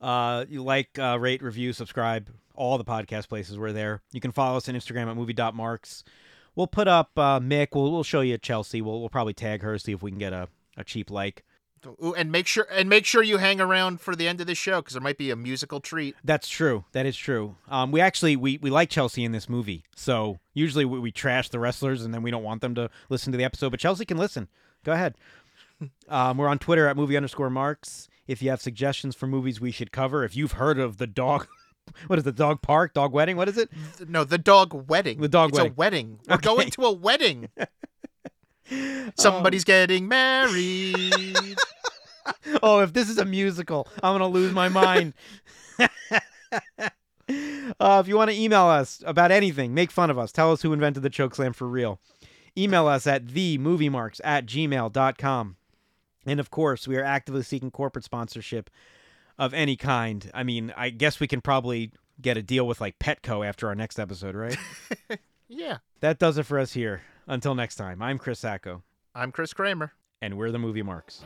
Uh, you like, uh, rate, review, subscribe. All the podcast places we're there. You can follow us on Instagram at movie.marks. We'll put up uh, Mick. We'll we'll show you Chelsea. We'll we'll probably tag her see if we can get a, a cheap like. Ooh, and make sure and make sure you hang around for the end of the show because there might be a musical treat. That's true. That is true. Um, we actually we, we like Chelsea in this movie. So usually we, we trash the wrestlers and then we don't want them to listen to the episode. But Chelsea can listen. Go ahead. <laughs> um, we're on Twitter at movie underscore marks. If you have suggestions for movies we should cover, if you've heard of the dog <laughs> what is the dog park, dog wedding? What is it? No, the dog wedding. The dog it's wedding. a wedding. We're Okay. going to a wedding. <laughs> <laughs> Somebody's getting married. <laughs> Oh, if this is a musical, I'm gonna lose my mind. <laughs> uh, if you want to email us about anything, make fun of us, tell us who invented the chokeslam for real. Email us at themoviemarks at gmail.com. And of course, we are actively seeking corporate sponsorship of any kind. I mean, I guess we can probably get a deal with like Petco after our next episode, right? yeah. that does it for us here. Until next time, I'm Chris Sacco, I'm Chris Kramer. and we're the Movie Marks.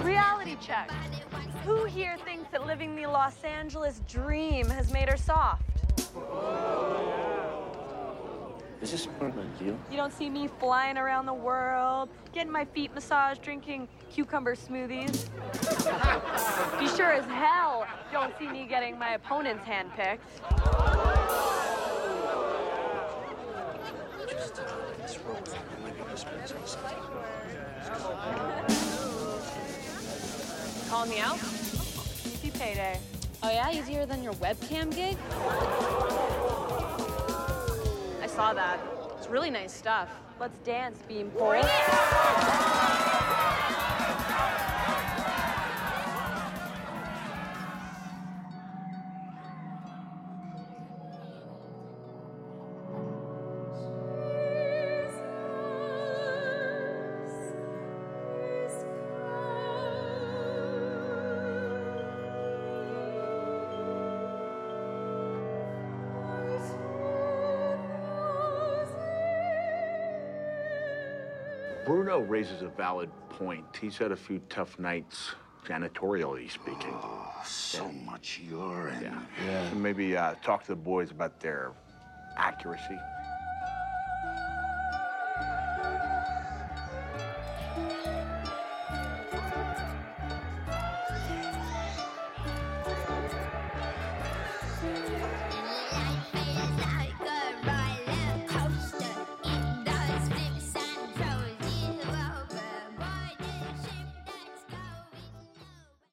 Reality check. Who here thinks that living the Los Angeles dream has made her soft? Is this part of the deal? You don't see me flying around the world, getting my feet massaged, drinking cucumber smoothies. you sure as hell don't see me getting my opponents handpicked. Just uh, this rope might be whispering something. Calling me out? Easy payday. Oh yeah, easier than your webcam gig? I saw that. It's really nice stuff. Let's dance, Beam Beanpole. Bruno raises a valid point. He's had a few tough nights, janitorially speaking. So much urine. Yeah. So maybe uh, talk to the boys about their accuracy.